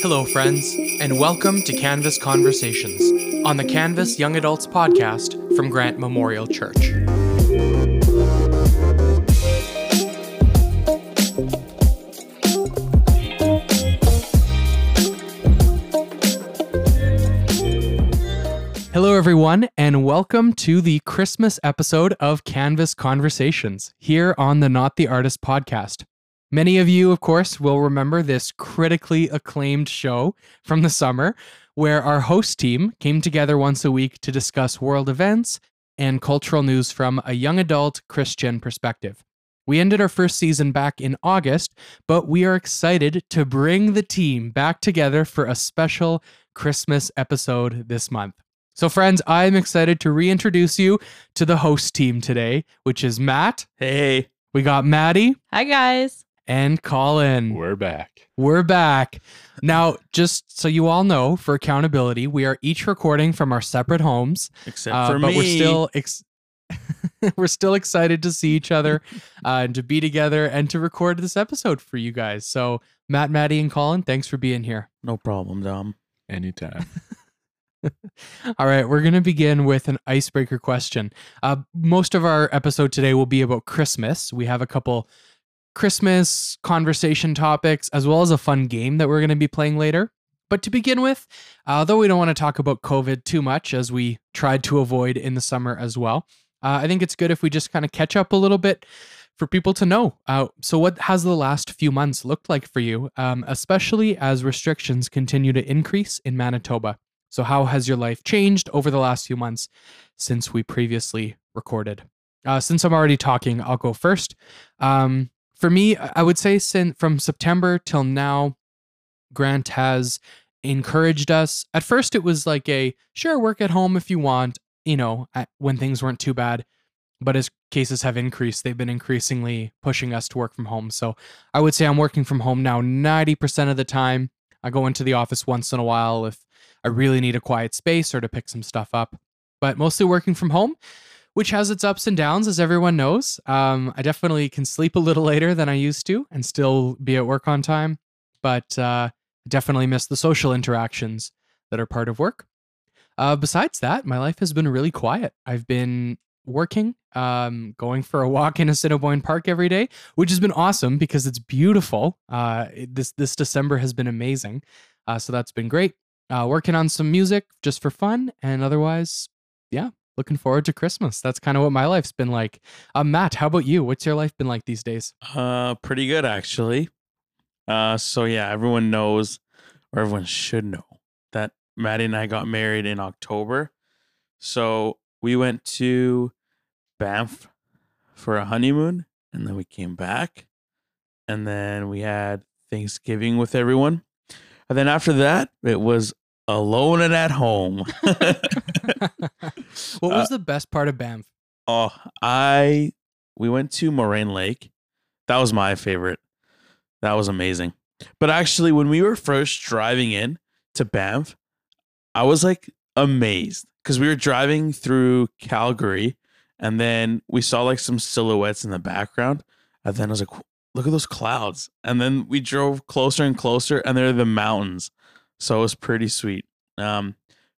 Hello, friends, and welcome to Canvas Conversations on the Canvas Young Adults podcast from Grant Memorial Church. Hello, everyone, and welcome to the Christmas episode of Canvas Conversations here on the Not the Artist podcast. Many of you, of course, will remember this critically acclaimed show from the summer where our host team came together once a week to discuss world events and cultural news from a young adult Christian perspective. We ended our first season back in August, but we are excited to bring the team back together for a special Christmas episode this month. So, friends, I'm excited to reintroduce you to the host team today, which is Matt. Hey, We got Maddie Hi, guys. And Colin. we're back. We're back. Now, just so you all know, for accountability, we are each recording from our separate homes, Except uh, for but me. we're still ex- we're still excited to see each other uh, and to be together and to record this episode for you guys. So, Matt, Maddie, and Colin, thanks for being here. no problem, Dom. Anytime. All right, we're going to begin with an icebreaker question. Uh, most of our episode today will be about Christmas. We have a couple Christmas conversation topics, as well as a fun game that we're going to be playing later. But to begin with, uh, though we don't want to talk about COVID too much, as we tried to avoid in the summer as well, uh, I think it's good if we just kind of catch up a little bit for people to know. Uh, so, what has the last few months looked like for you, um, especially as restrictions continue to increase in Manitoba? So, how has your life changed over the last few months since we previously recorded? Uh, since I'm already talking, I'll go first. Um, for me, I would say since from September till now, Grant has encouraged us. At first, it was like a sure, work at home if you want, you know, when things weren't too bad. But as cases have increased, they've been increasingly pushing us to work from home. So I would say I'm working from home now 90% of the time. I go into the office once in a while if I really need a quiet space or to pick some stuff up, but mostly working from home, which has its ups and downs, as everyone knows. Um, I definitely can sleep a little later than I used to and still be at work on time, but uh, definitely miss the social interactions that are part of work. Uh, besides that, my life has been really quiet. I've been working, um, going for a walk in Assiniboine Park every day, which has been awesome because it's beautiful. Uh, this this December has been amazing, uh, so that's been great. Uh, working on some music just for fun, and otherwise, yeah, looking forward to Christmas. That's kind of what my life's been like. Uh, Matt, how about you? What's your life been like these days? Uh, pretty good actually. Uh, so yeah, everyone knows, or everyone should know, that Maddie and I got married in October. So we went to Banff for a honeymoon, and then we came back, and then we had Thanksgiving with everyone, and then after that, it was alone and at home. what was uh, the best part of Banff? Oh, I we went to Moraine Lake. That was my favorite. That was amazing. But actually, when we were first driving in to Banff, I was like amazed because we were driving through Calgary, and then we saw like some silhouettes in the background, and then I was like, "Look at those clouds!" And then we drove closer and closer, and they're the mountains. So it was pretty sweet. Um,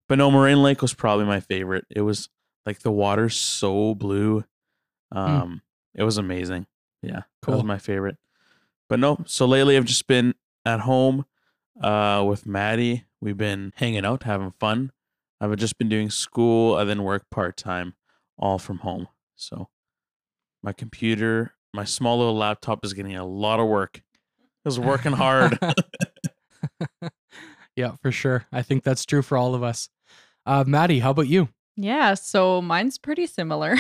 but no, Moraine Lake was probably my favorite. It was like the water so blue. Um, it was amazing. Yeah, that was my favorite. But no, so lately I've just been at home uh with Maddie. We've been hanging out, having fun. I've just been doing school and then work part time, all from home. So my computer, my small little laptop is getting a lot of work. It was working hard. yeah, for sure. I think that's true for all of us. Uh, Maddie, how about you? Yeah, so mine's pretty similar.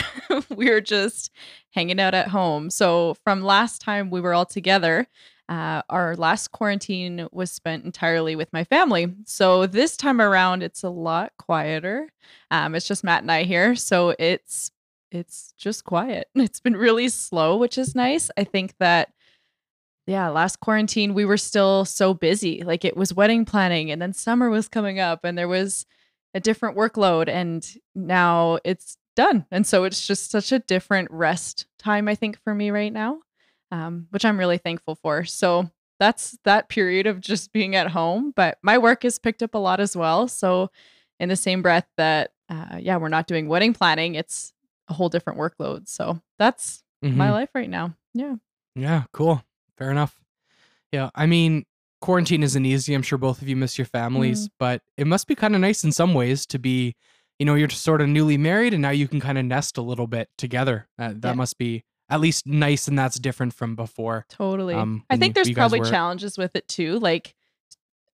we were just hanging out at home. So, from last time we were all together, uh, our last quarantine was spent entirely with my family. So, this time around, it's a lot quieter. Um, it's just Matt and I here. So, it's it's just quiet. It's been really slow, which is nice. I think that yeah, last quarantine we were still so busy. Like it was wedding planning and then summer was coming up and there was a different workload and now it's done. And so it's just such a different rest time I think for me right now. Um, which I'm really thankful for. So that's that period of just being at home. But my work has picked up a lot as well. So, in the same breath that, uh, yeah, we're not doing wedding planning, it's a whole different workload. So, that's my Mhm. life right now. Yeah. Yeah, cool. Fair enough. Yeah, I mean, quarantine isn't easy. I'm sure both of you miss your families, but it must be kind of nice in some ways to be, you know, you're just sort of newly married and now you can kind of nest a little bit together. That, that Yeah. must be at least nice and that's different from before. Totally. Um, I think there's you guys probably were- challenges with it too. Like,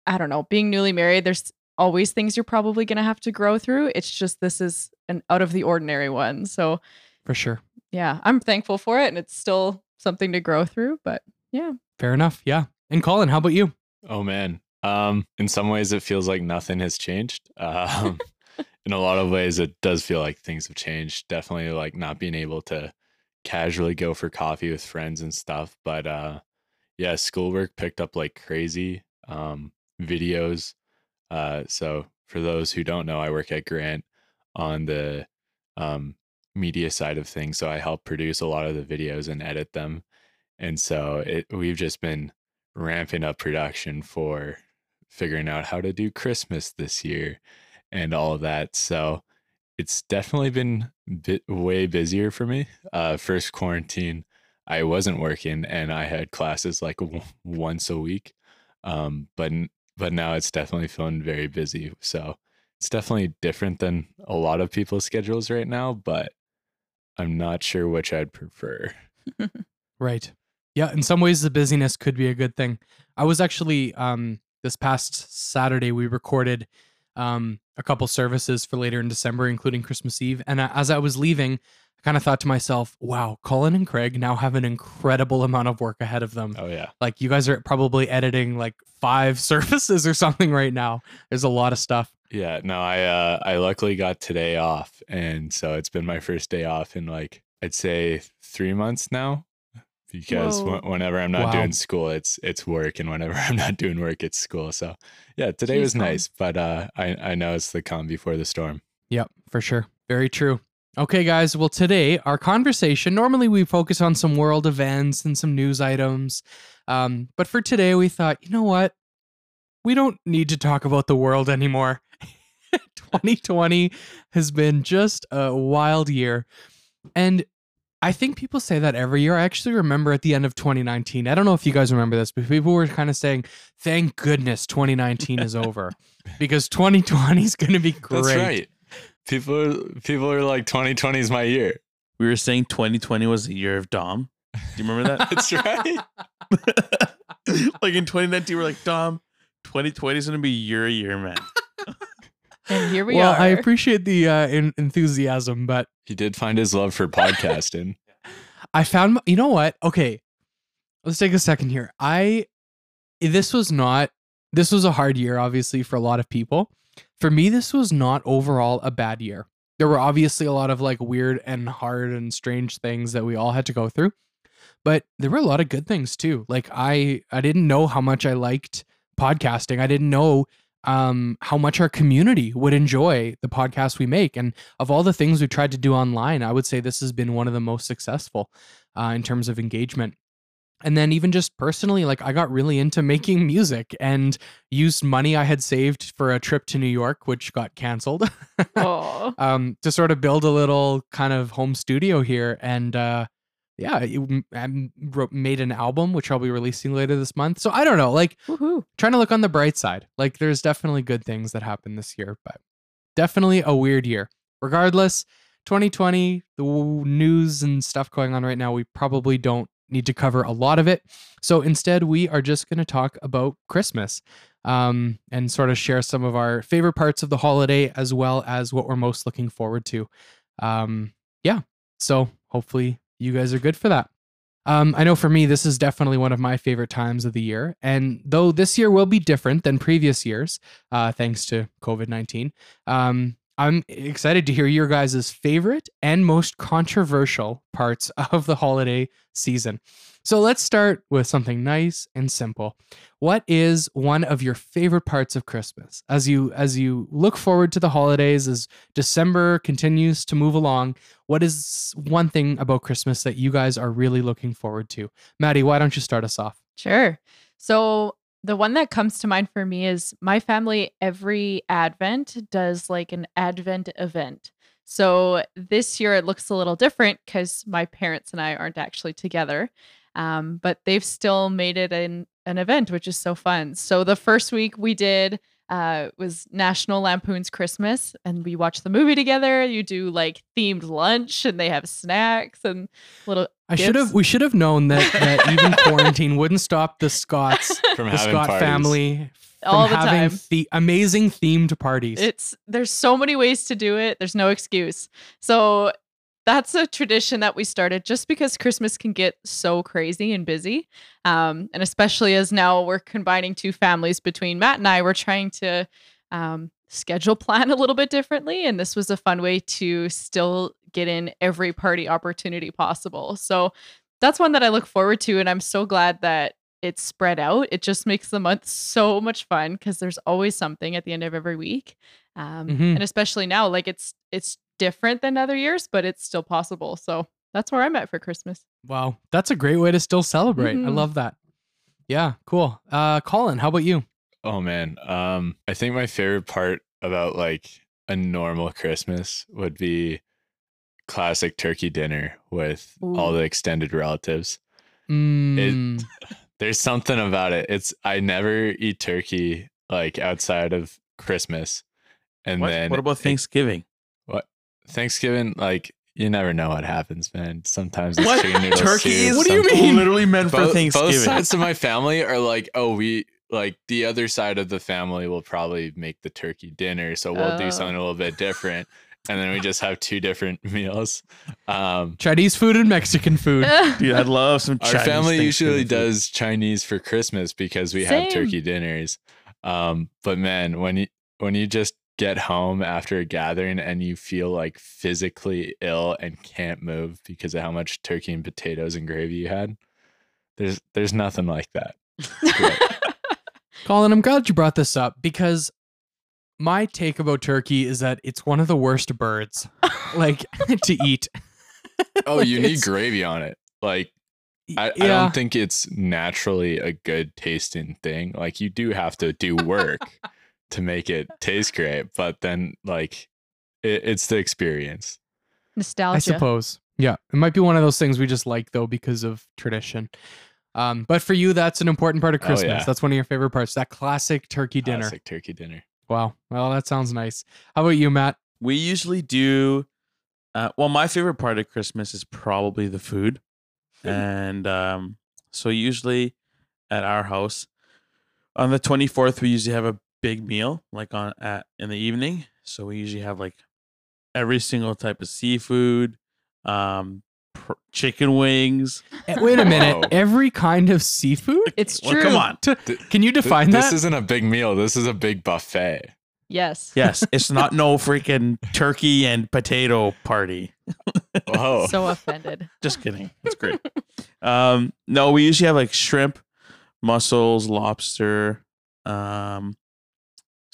I don't know, being newly married, there's always things you're probably going to have to grow through. It's just this is an out of the ordinary one. So, For sure. yeah, I'm thankful for it. And it's still something to grow through. But yeah. Fair enough. Yeah. And Colin, how about you? Oh man. Um, in some ways, it feels like nothing has changed. Um, in a lot of ways, it does feel like things have changed. Definitely, like not being able to casually go for coffee with friends and stuff. But uh, yeah, schoolwork picked up like crazy. Um, videos. Uh, so for those who don't know, I work at Grant on the um, media side of things. So I help produce a lot of the videos and edit them. And so it, we've just been ramping up production for figuring out how to do Christmas this year and all of that. So it's definitely been bit way busier for me. Uh, first quarantine, I wasn't working and I had classes like w- once a week. Um, but but now it's definitely feeling very busy. So it's definitely different than a lot of people's schedules right now. But I'm not sure which I'd prefer. Right. Yeah, in some ways the busyness could be a good thing. I was actually um this past Saturday we recorded um a couple services for later in December including Christmas Eve and as I was leaving I kind of thought to myself, wow, Colin and Craig now have an incredible amount of work ahead of them. Oh yeah. Like you guys are probably editing like 5 services or something right now. There's a lot of stuff. Yeah, no, I uh I luckily got today off and so it's been my first day off in like I'd say 3 months now because Whoa. whenever I'm not Wow. doing school it's it's work and whenever I'm not doing work it's school. So, yeah, today was Jeez, Colin. nice, but uh I I know it's the calm before the storm. Yep, for sure. Very true. Okay, guys. Well, today our conversation, normally we focus on some world events and some news items. Um, but for today, we thought, you know what? We don't need to talk about the world anymore. 2020 has been just a wild year. And I think people say that every year. I actually remember at the end of 2019. I don't know if you guys remember this, but people were kind of saying, thank goodness 2019 is over because 2020 is going to be great. That's right. People are, people are like 2020 is my year. We were saying 2020 was the year of Dom. Do you remember that? That's right. like in 2019, we're like, Dom, 2020 is going to be your year, man. And here we well, are. I appreciate the uh, en- enthusiasm, but He did find his love for podcasting. I found you know what? Okay, let's take a second here. I this was not this was a hard year, obviously, for a lot of people. For me, this was not overall a bad year. There were obviously a lot of like weird and hard and strange things that we all had to go through, but there were a lot of good things too. Like I I didn't know how much I liked podcasting. I didn't know um how much our community would enjoy the podcast we make. And of all the things we tried to do online i would say this has been one of the most successful uh, in terms of engagement. And then even just personally like i got really into making music and used money i had saved for a trip to new york which got canceled. Um, to sort of build a little kind of home studio here. And uh, yeah it, I wrote, made an album which i'll be releasing later this month so i don't know like woohoo. trying to look on the bright side. Like there's definitely good things that happened this year, but definitely a weird year. Regardless, 2020, the news and stuff going on right now, we probably don't need to cover a lot of it. So instead, we are just going to talk about Christmas um, and sort of share some of our favorite parts of the holiday as well as what we're most looking forward to. Um, yeah. So hopefully you guys are good for that. Um, I know for me, this is definitely one of my favorite times of the year. And though this year will be different than previous years, uh, thanks to COVID 19, um, I'm excited to hear your guys' favorite and most controversial parts of the holiday season. So let's start with something nice and simple. What is one of your favorite parts of Christmas as you as you look forward to the holidays as December continues to move along? What is one thing about Christmas that you guys are really looking forward to? Maddie, why don't you start us off? Sure. So the one that comes to mind for me is my family every Advent does like an Advent event. So this year it looks a little different because my parents and I aren't actually together. Um, but they've still made it an, an event, which is so fun. So the first week we did uh, was National Lampoon's Christmas, and we watch the movie together. You do like themed lunch, and they have snacks and little. I should have. We should have known that, that even quarantine wouldn't stop the Scots, From the having Scott parties. family, from All the having time. The amazing themed parties. It's there's so many ways to do it. There's no excuse. So that's a tradition that we started just because Christmas can get so crazy and busy. Um, and especially as now we're combining two families between Matt and I, we're trying to um, schedule plan a little bit differently. And this was a fun way to still get in every party opportunity possible. So that's one that I look forward to. And I'm so glad that it's spread out. It just makes the month so much fun because there's always something at the end of every week. Um, Mhm. And especially now, like it's it's different than other years, but it's still possible. So that's where I'm at for Christmas. wow, that's a great way to still celebrate. I Mhm. love that. Yeah, cool. Uh, Colin, how about you? Oh man, um, I think my favorite part about like a normal Christmas would be classic turkey dinner with all the extended relatives. Mm, There's something about it. It's I never eat turkey like outside of Christmas, and What, then what about it- Thanksgiving? Thanksgiving? Like you never know what happens, man. Sometimes it's What? chicken noodle Turkey soup, is What do you some- mean? literally meant for both, Thanksgiving. both sides of my family are like, oh, we like the other side of the family will probably make the turkey dinner, so we'll Oh. do something a little bit different, and then we just have two different meals. Um, Chinese food and Mexican food. Dude, I'd love some our family usually food. does Chinese for Christmas because we Same. have turkey dinners. Um, but man, when you when you just get home after a gathering and you feel like physically ill and can't move because of how much turkey and potatoes and gravy you had, there's there's nothing like that. Colin, I'm glad you brought this up because my take about turkey is that it's one of the worst birds, like to eat. Oh, Like, you need gravy on it. Like I, I don't think it's naturally a good tasting thing. Like you do have to do work to make it taste great, but then like it, it's the experience. Nostalgia. I suppose. Yeah, it might be one of those things we just like though because of tradition. Um, but for you, that's an important part of Oh, Christmas. yeah. That's one of your favorite parts. That classic turkey dinner. Classic turkey dinner. Wow. Well, that sounds nice. How about you, Matt? We usually do. Uh, well, my favorite part of Christmas is probably the food, and um, so usually at our house on the twenty fourth, we usually have a big meal, like on at in the evening. So we usually have like every single type of seafood, um, pr- chicken wings. Eh, Wait a minute. Whoa. Every kind of seafood? It's Well, true. come on. Th- Can you Th- define this that? isn't a big meal. This is a big buffet. Yes. Yes, it's not no freaking turkey and potato party. Whoa. So offended. Just kidding. It's great. um, no, we usually have like shrimp, mussels, lobster, um,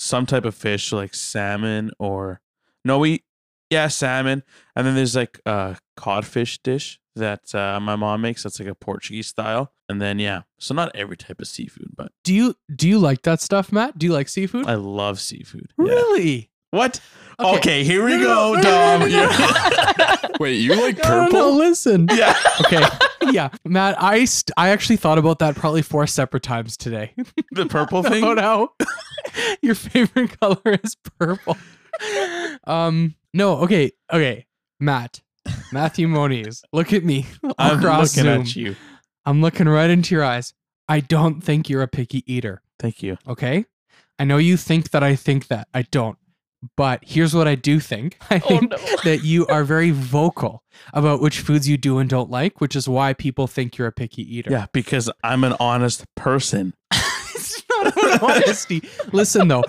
some type of fish, like salmon or no, we yeah salmon, and then there's like a codfish dish that uh, my mom makes. That's like a Portuguese style, and then yeah, so not every type of seafood, but do you do you like that stuff, Matt? Do you like seafood? I love seafood. Yeah. really? What? Okay. Okay, here we No, no, go, no, Dom. no, no, Yeah. Wait, you like No, no, purple? no, listen. yeah. Okay. yeah. Matt, I st- I actually thought about that probably four separate times today. The purple thing. Oh no. Your favorite color is purple. Um no, okay, okay. Matt. Matthew Moniz. Look at me. I'm across looking Zoom. at you. I'm looking right into your eyes. I don't think you're a picky eater. Thank you. Okay? I know you think that I think that. I don't. But here's what I do think. I Oh think no. that you are very vocal about which foods you do and don't like, which is why people think you're a picky eater. Yeah, because I'm an honest person. it's not about honesty. Listen, though,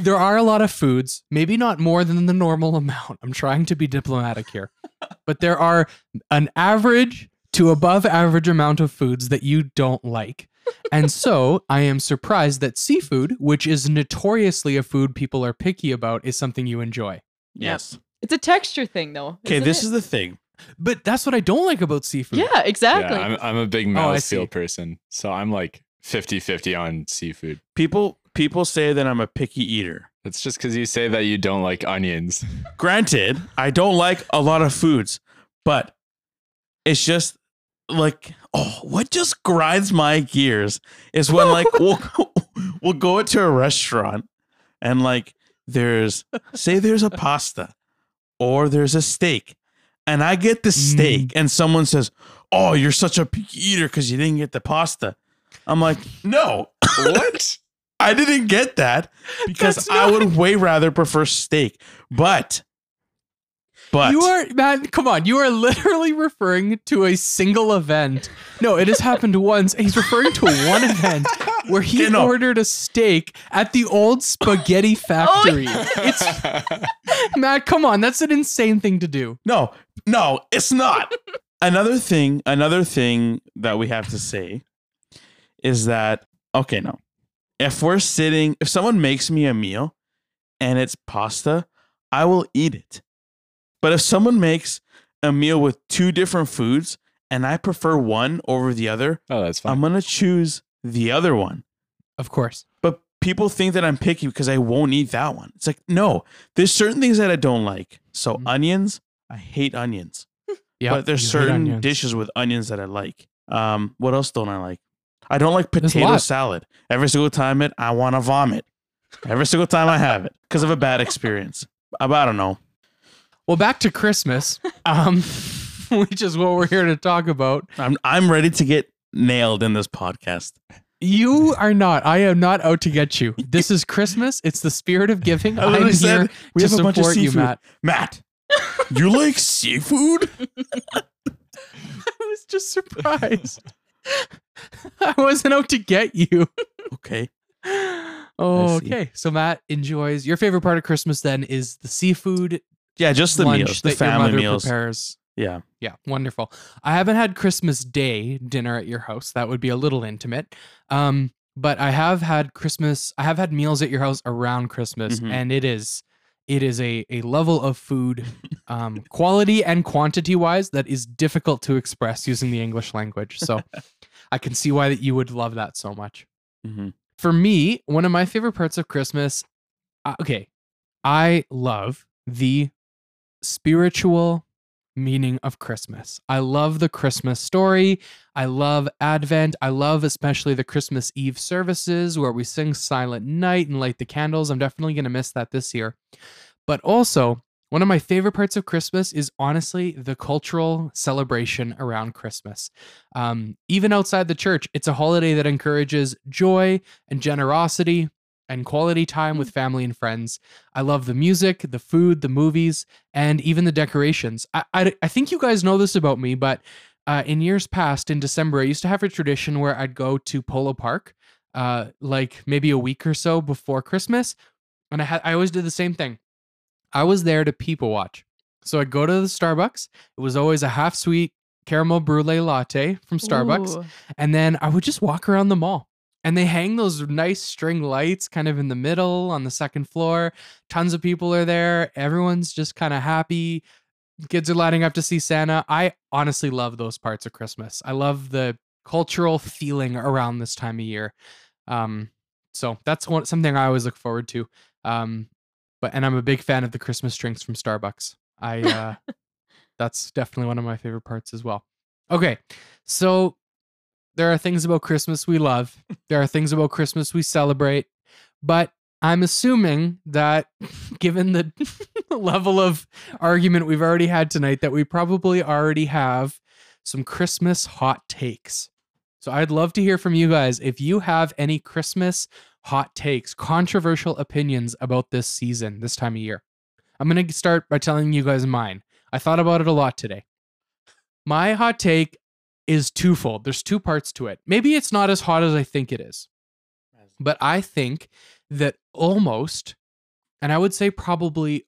there are a lot of foods, maybe not more than the normal amount. I'm trying to be diplomatic here, but there are an average to above average amount of foods that you don't like. And so I am surprised that seafood, which is notoriously a food people are picky about, is something you enjoy. Yeah. Yes. It's a texture thing though. Okay, isn't this it? is the thing. But that's what I don't like about seafood. Yeah, exactly. Yeah, I'm I'm a big Oh, I mouthfeel see. person, so I'm like 50-50 on seafood. People people say that I'm a picky eater. It's just because you say that you don't like onions. Granted, I don't like a lot of foods, but it's just like oh, what just grinds my gears is when like we'll we'll go to a restaurant and like there's say there's a pasta or there's a steak and I get the steak mm. and someone says, "Oh, you're such a picky eater because you didn't get the pasta." I'm like, "No, what? I didn't get that because I would way rather prefer steak." But but you are man, come on. You are literally referring to a single event. No, it has happened once. He's referring to one event where he Okay, no. ordered a steak at the old spaghetti oh, factory. It's Matt, come on, that's an insane thing to do. No, no, it's not. another thing, another thing that we have to say is that okay, no. If we're sitting, if someone makes me a meal and it's pasta, I will eat it. But if someone makes a meal with two different foods and I prefer one over the other, oh, that's fine. I'm going to choose the other one. Of course. But people think that I'm picky because I won't eat that one. It's like, no, there's certain things that I don't like. So Mhm. onions, I hate onions. Yeah. but there's certain dishes with onions that I like. Um, what else don't I like? I don't like potato salad. Every single time it, I want to vomit. Every single time I have it because of a bad experience. I, I don't know. Well, back to Christmas, um, which is what we're here to talk about. I'm I'm ready to get nailed in this podcast. You are not. I am not out to get you. This is Christmas. It's the spirit of giving. I I'm literally here we to have a bunch of support you, seafood. Matt. Matt, you like seafood? I was just surprised. I wasn't out to get you. Okay. Oh, I see. okay. So Matt enjoys your favorite part of Christmas. Then is the seafood Yeah, just the lunch meals, the family meals. prepares. Yeah. Yeah, wonderful. I haven't had Christmas Day dinner at your house. That would be a little intimate. Um, but I have had Christmas. I have had meals at your house around Christmas, Mhm. and it is it is a a level of food, um, quality and quantity wise that is difficult to express using the English language. So I can see why that you would love that so much hmm for me, one of my favorite parts of Christmas, uh, okay, I love the spiritual meaning of Christmas. I love the Christmas story. I love Advent. I love especially the Christmas Eve services where we sing Silent Night and light the candles. I'm definitely going to miss that this year. But also, one of my favorite parts of Christmas is honestly the cultural celebration around Christmas. Um, even outside the church, it's a holiday that encourages joy and generosity and quality time with family and friends. I love the music, the food, the movies, and even the decorations. I, I, I think you guys know this about me, but uh, in years past, in December, I used to have a tradition where I'd go to Polo Park, uh, like maybe a week or so before Christmas, and I had I always did the same thing. I was there to people watch. So I'd go to the Starbucks. It was always a half sweet caramel brulee latte from Starbucks. Ooh. And then I would just walk around the mall. And they hang those nice string lights kind of in the middle on the second floor. Tons of people are there. Everyone's just kind of happy. Kids are lining up to see Santa. I honestly love those parts of Christmas. I love the cultural feeling around this time of year. Um, so that's one something I always look forward to. Um, but and I'm a big fan of the Christmas drinks from Starbucks. I uh, that's definitely one of my favorite parts as well. Okay, so there are things about Christmas we love. There are things about Christmas we celebrate, but I'm assuming that given the level of argument we've already had tonight, that we probably already have some Christmas hot takes. So I'd love to hear from you guys if you have any Christmas hot takes, controversial opinions about this season, this time of year. I'm going to start by telling you guys mine. I thought about it a lot today. My hot take is twofold. There's two parts to it. Maybe it's not as hot as I think it is. But I think that almost, and I would say probably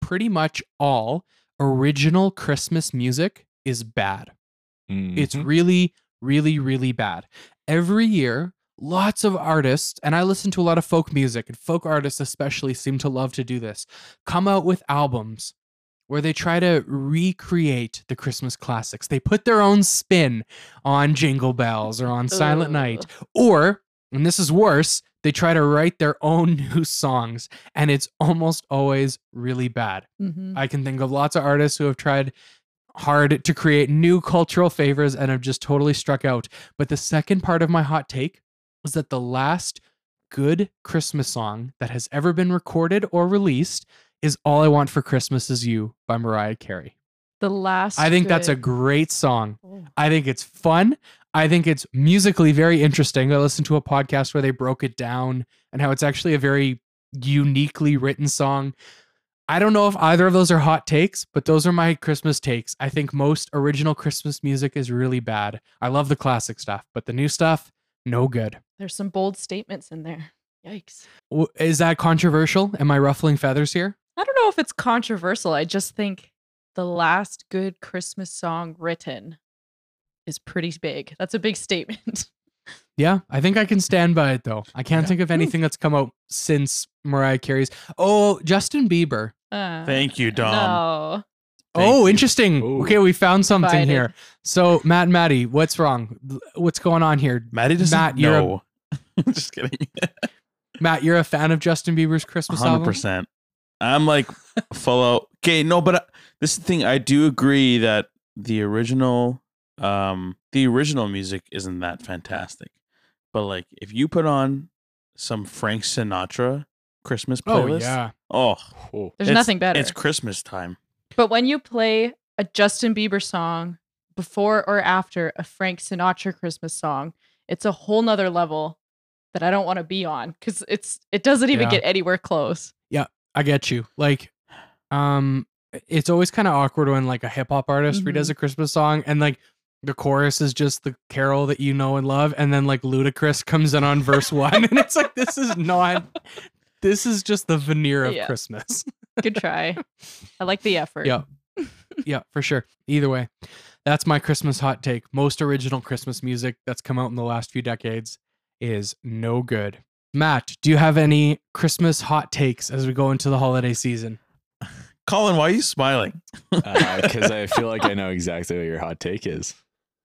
pretty much all original Christmas music is bad. It's Mhm. really, really, really bad. Every year, lots of artists, and I listen to a lot of folk music, and folk artists especially seem to love to do this, come out with albums where they try to recreate the Christmas classics. They put their own spin on Jingle Bells or on Silent Night. Or, and this is worse, they try to write their own new songs, and it's almost always really bad. Mhm. I can think of lots of artists who have tried hard to create new cultural favors and have just totally struck out. But the second part of my hot take was that the last good Christmas song that has ever been recorded or released is All I Want for Christmas Is You by Mariah Carey. The last. I think that's a great song. Oh. I think it's fun. I think it's musically very interesting. I listened to a podcast where they broke it down and how it's actually a very uniquely written song. I don't know if either of those are hot takes, but those are my Christmas takes. I think most original Christmas music is really bad. I love the classic stuff, but the new stuff, no good. There's some bold statements in there. Yikes. Is that controversial? Am I ruffling feathers here? I don't know if it's controversial. I just think the last good Christmas song written is pretty big. That's a big statement. Yeah, I think I can stand by it though. I can't Yeah. think of anything that's come out since Mariah Carey's. Oh, Justin Bieber. Uh, Thank you, Dom. No. Thank oh, you. interesting. Ooh. Okay, we found something Divided. here. So, Matt and Maddie, what's wrong? What's going on here? Maddie doesn't Matt, you're a- know. Just kidding. Matt, you're a fan of Justin Bieber's Christmas hundred album? percent. I'm like full out. Okay, no, but uh, this is the thing. I do agree that the original, um, the original music isn't that fantastic. But like, if you put on some Frank Sinatra Christmas playlist, Oh, yeah. oh, Oh, There's nothing better. It's Christmas time. But when you play a Justin Bieber song before or after a Frank Sinatra Christmas song, it's a whole nother level that I don't want to be on because it's it doesn't even Yeah. get anywhere close. I get you. Like, um, it's always kind of awkward when like a hip hop artist redoes Mhm. a Christmas song and like the chorus is just the carol that you know and love, and then like Ludacris comes in on verse one, and it's like this is not. This is just the veneer of Yeah. Christmas. Good try. I like the effort. Yeah. yeah, for sure. Either way, that's my Christmas hot take. Most original Christmas music that's come out in the last few decades is no good. Matt, do you have any Christmas hot takes as we go into the holiday season? Colin, why are you smiling? because I feel like I know exactly what your hot take is.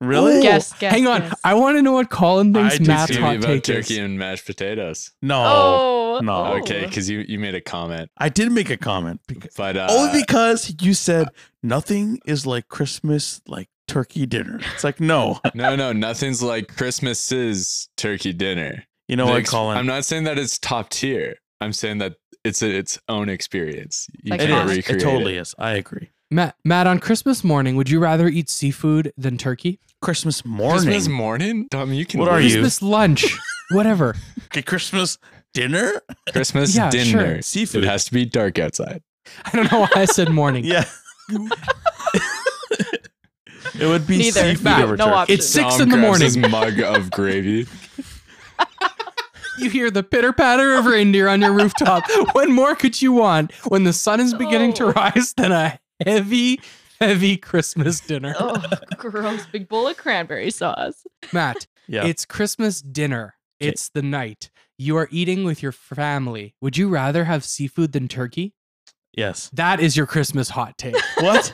Really? Ooh, Guess, guess, Hang on. guess. I want to know what Colin thinks I do Matt's It's hot about take turkey is. and mashed potatoes. No, Oh, no. Okay, because you you made a comment, I did make a comment because but uh, only because you said nothing is like Christmas like turkey dinner. It's like no, no, no, nothing's like Christmas's turkey dinner. You know The what, ex- Colin? I'm not saying that it's top tier. I'm saying that it's a, its own experience. You Like It can't is. recreate It totally is. I agree. Matt, Matt, on Christmas morning, would you rather eat seafood than turkey? Christmas morning. Christmas morning, Dom. You can. What are leave. you? Christmas lunch, whatever. okay, Christmas dinner. Christmas Yeah, dinner. sure. Seafood. It has to be dark outside. I don't know why I said morning. Yeah. it would be Neither. seafood Matt, over no turkey. option. It's six Dom in the grabs morning. his mug of gravy. You hear the pitter patter of reindeer on your rooftop. what more could you want when the sun is beginning to Oh. rise than a heavy, heavy Christmas dinner? Oh, gross. Big bowl of cranberry sauce. Matt, Yeah. it's Christmas dinner. 'Kay. It's the night. You are eating with your family. Would you rather have seafood than turkey? yes. That is your Christmas hot take. What?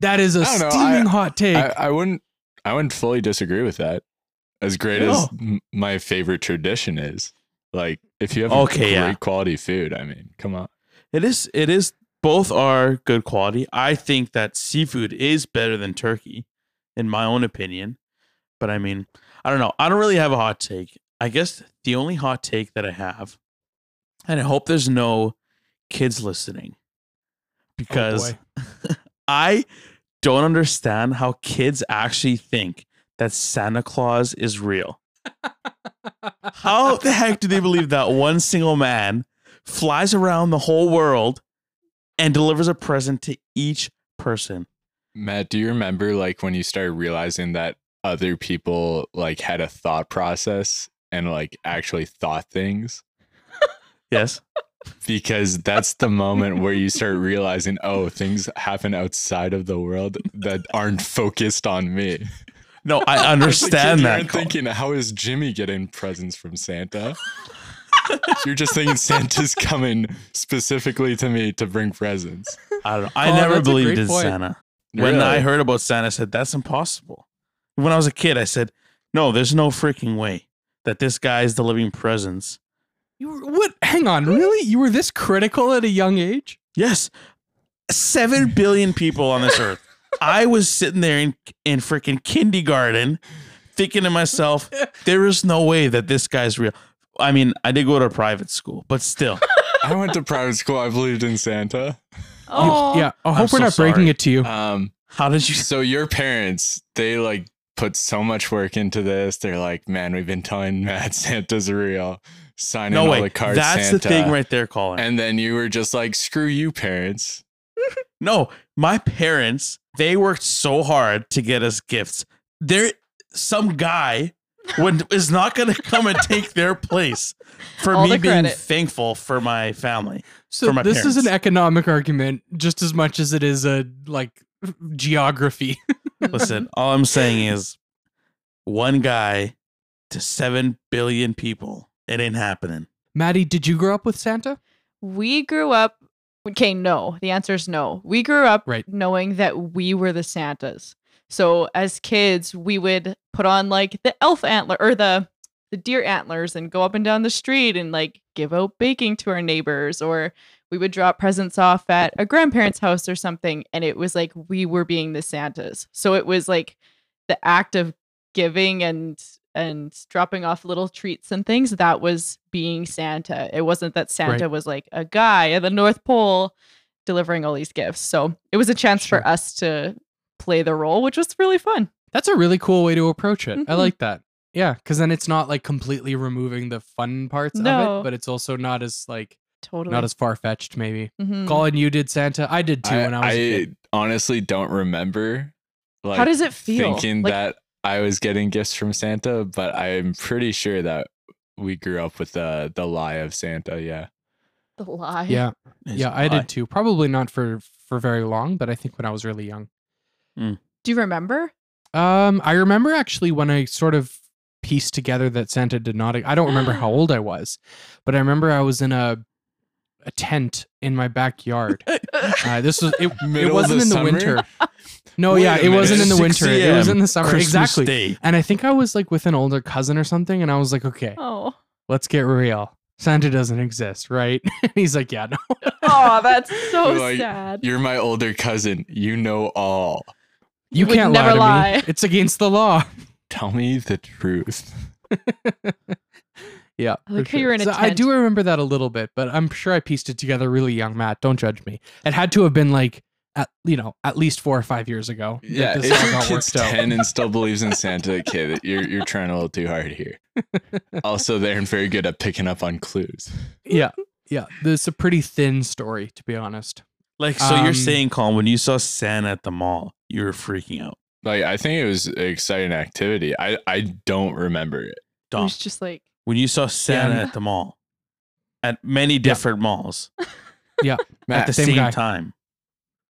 That is a don't know, steaming I- hot take. I, I wouldn't. I wouldn't fully disagree with that. As great as m- my favorite tradition is, like if you have Okay, great yeah. quality food, I mean, come on. It is. It is. Both are good quality. I think that seafood is better than turkey, in my own opinion. But I mean, I don't know. I don't really have a hot take. I guess the only hot take that I have, and I hope there's no kids listening, oh, because boy. I don't understand how kids actually think that Santa Claus is real. How the heck do they believe that one single man flies around the whole world and delivers a present to each person? Matt, do you remember like when you started realizing that other people like had a thought process and like actually thought things? Yes. Because that's the moment where you start realizing, oh, things happen outside of the world that aren't focused on me. No, I As a kid, understand you that. aren't thinking, how is Jimmy getting presents from Santa? You're just thinking Santa's coming specifically to me to bring presents. I don't know. I Oh, never believed in point. Santa. When I heard about Santa, I said, that's impossible. When I was a kid, I said, no, there's no freaking way that this guy's delivering presents. You were, what? Hang on, really? You were this critical at a young age? Yes, seven billion people on this earth. I was sitting there in, in freaking kindergarten thinking to myself, there is no way that this guy's real. I mean, I did go to a private school, but still. I went to private school. I believed in Santa. Oh, yeah. I hope I'm we're so not breaking it to you. Um, How did you? so your parents, they like put so much work into this. They're like, man, we've been telling Matt Santa's real, signing No all way. the cards. That's Santa. the thing right there, Colin. And then you were just like, screw you, parents. No, my parents, they worked so hard to get us gifts. There some guy would is not gonna come and take their place for All me being credit. thankful for my family. So for my this is an economic argument just as much as it is a like geography. Listen, all I'm saying is one guy to seven billion people. It ain't happening. Maddie, did you grow up with Santa? we grew up. Okay, no. The answer is no. We grew up Right. knowing that we were the Santas. So as kids, we would put on like the elf antler or the the deer antlers and go up and down the street and like give out baking to our neighbors or we would drop presents off at a grandparent's house or something and it was like we were being the santas so it was like the act of giving and and dropping off little treats and things that was being santa it wasn't that santa Right. was like a guy at the north pole delivering all these gifts so it was a chance Sure. for us to play the role which was really fun That's a really cool way to approach it. I Mhm. like that. Yeah, because then it's not like completely removing the fun parts of No. it, but it's also not as like totally not as far fetched. Maybe. Mhm. Colin, you did Santa. I did too I, when I was. a I kid. honestly don't remember. Like, how does it feel thinking Like, that I was getting gifts from Santa, but I'm pretty sure that we grew up with the the lie of Santa. Yeah. the lie Yeah, It's yeah, I why. did too. Probably not for for very long, but I think when I was really young. do you remember Um, I remember actually when I sort of pieced together that Santa did not. I don't remember how old I was, but I remember I was in a a tent in my backyard. Uh, this was it. It wasn't in the summer? winter. No, Wait yeah, a it wasn't in the winter. It was in the summer. Christmas exactly. Day. And I think I was like with an older cousin or something, and I was like, okay, oh let's get real. Santa doesn't exist, right? And he's like, yeah, no. oh that's so You're like, sad You're my older cousin. You know all. You would can't never lie to lie. me. It's against the law. Tell me the truth. Yeah. I like for how you're in a So I tent. do remember that a little bit, but I'm sure I pieced it together really young, Matt. Don't judge me. It had to have been like at you know at least four or five years ago. Yeah, this if all your got kid's worked out. ten and still believes in Santa, kid, you're you're trying a little too hard here. Also, they're very good at picking up on clues. Yeah, yeah. It's a pretty thin story, to be honest. Like, so Um, you're saying, Colin, when you saw Santa at the mall, you were freaking out. Like, I think it was an exciting activity. I I don't remember it. it was just like when you saw Santa Yeah. at the mall, at many different malls Matt, at the same same guy. time.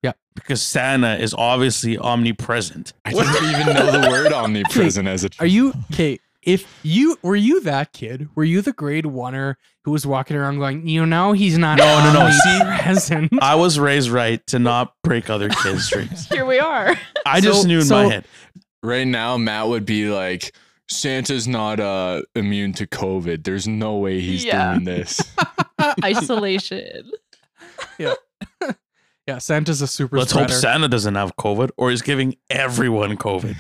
Yeah. Because Santa is obviously omnipresent. I didn't even know the word omnipresent as a Are you okay? If you were you that kid, were you the grade oneer who was walking around going, you know, he's not No, no, no, see- I was raised right to not break other kids' dreams. here we are I just So- knew in so- my head. right now? Matt would be like, Santa's not uh immune to COVID. There's no way he's Yeah. doing this. isolation yeah, Santa's a super Let's hope. Santa doesn't have COVID or is giving everyone COVID.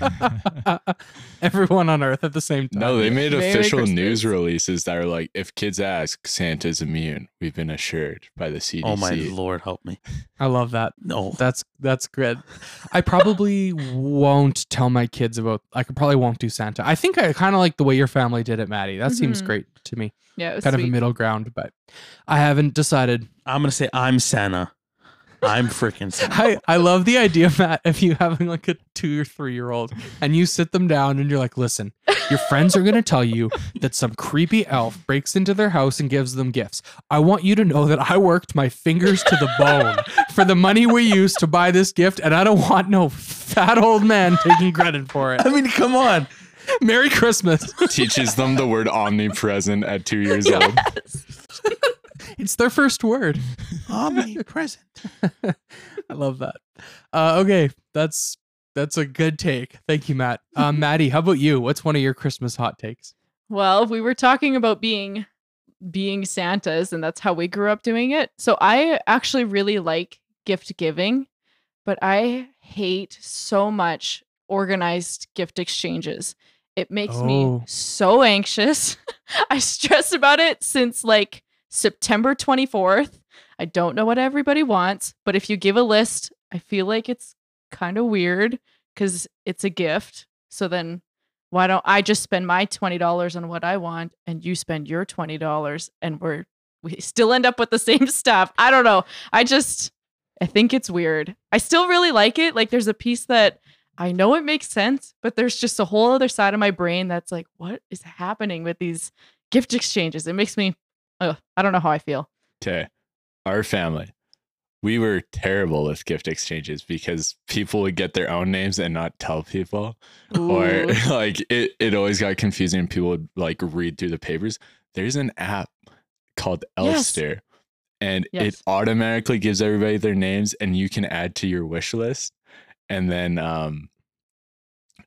Everyone on Earth at the same time. No, they made Merry official Christmas. news releases that are like, if kids ask, Santa's immune. We've been assured by the CDC. oh my lord, help me. I love that. No. That's that's good. I probably won't tell my kids about. I could probably won't do Santa. I think I kind of like the way your family did it, Maddie. That seems Mhm. great to me. yeah it was Kind of a middle ground, but I haven't decided. I'm gonna say I'm Santa. I'm freaking Santa. I, I love the idea, Matt, of you having like a two or three year old and you sit them down and you're like, listen, your friends are going to tell you that some creepy elf breaks into their house and gives them gifts. I want you to know that I worked my fingers to the bone for the money we used to buy this gift, and I don't want no fat old man taking credit for it. I mean, come on. Merry Christmas. Teaches them the word omnipresent at two years old. Yes. It's their first word. Omnipresent. I love that. Uh, okay, that's that's a good take. Thank you, Matt. Um, Maddie, how about you? What's one of your Christmas hot takes? Well, we were talking about being being Santas, and that's how we grew up doing it. So I actually really like gift giving, but I hate so much organized gift exchanges. It makes Oh. me so anxious. I stress about it since like September 24th. I don't know what everybody wants, but if you give a list, I feel like it's kind of weird because it's a gift. So then why don't I just spend my $20 on what I want and you spend your $20 and we're we still end up with the same stuff. I don't know. I just I think it's weird. I still really like it. Like there's a piece that I know it makes sense, but there's just a whole other side of my brain that's like, what is happening with these gift exchanges? It makes me ugh, I don't know how I feel. Okay. Our family, we were terrible with gift exchanges because people would get their own names and not tell people. Or like it, it always got confusing. People would like read through the papers. There's an app called Yes. Elfster and Yes. it automatically gives everybody their names and you can add to your wish list. And then um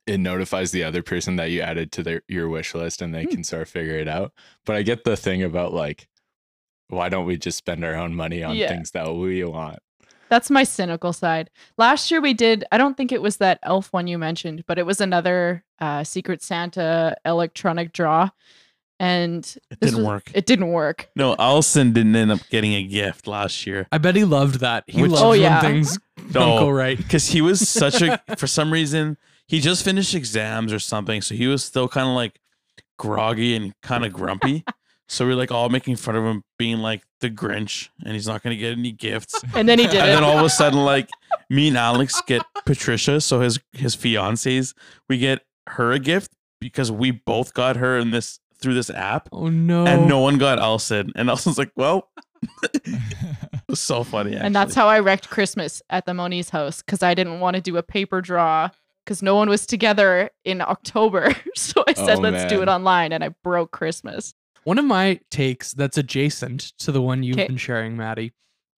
it notifies the other person that you added to their your wish list and they Hmm. can start figure it out. But I get the thing about like why don't we just spend our own money on Yeah. things that we want? That's my cynical side. Last year we did, I don't think it was that elf one you mentioned, but it was another uh, Secret Santa electronic draw. And It didn't was- work. It didn't work. No, Allison didn't end up getting a gift last year I bet he loved that. He Which- loves Oh, when yeah. things No. don't go right. because he was such a for some reason he just finished exams or something, so he was still kind of like groggy and kind of grumpy. so we are like all making fun of him being like the Grinch, and he's not gonna get any gifts. And then he did and it. then all of a sudden, like me and Alex get Patricia, so his his fiance's, we get her a gift because we both got her in this through this app, Oh no. and no one got Elson, and Elson's like, well, it was so funny. and that's how I wrecked Christmas at the Moniz house because I didn't want to do a paper draw because no one was together in October. so I said, Oh, let's do it online. And I broke Christmas. One of my takes that's adjacent to the one you've 'Kay. been sharing, Maddie,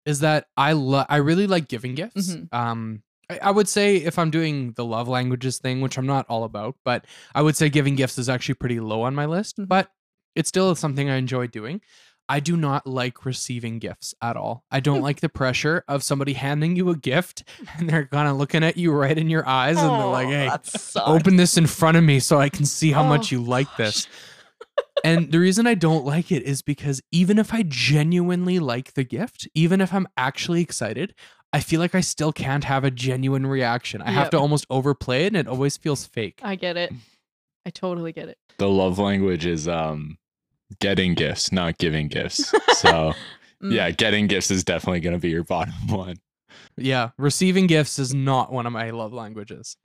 is that I love I really like giving gifts. Mhm. Um I, I would say if I'm doing the love languages thing, which I'm not all about, but I would say giving gifts is actually pretty low on my list, Mhm. but it's still something I enjoy doing. I do not like receiving gifts at all. I don't like the pressure of somebody handing you a gift and they're kind of looking at you right in your eyes and they're like, Oh, hey, open this in front of me so I can see how much Oh, you like gosh. this. and the reason I don't like it is because even if I genuinely like the gift, even if I'm actually excited, I feel like I still can't have a genuine reaction. I have to almost overplay it and it always feels fake. I get it. I totally get it. the love language is um getting gifts, not giving gifts. So Mm. yeah, getting gifts is definitely gonna be your bottom one. Yeah, receiving gifts is not one of my love languages.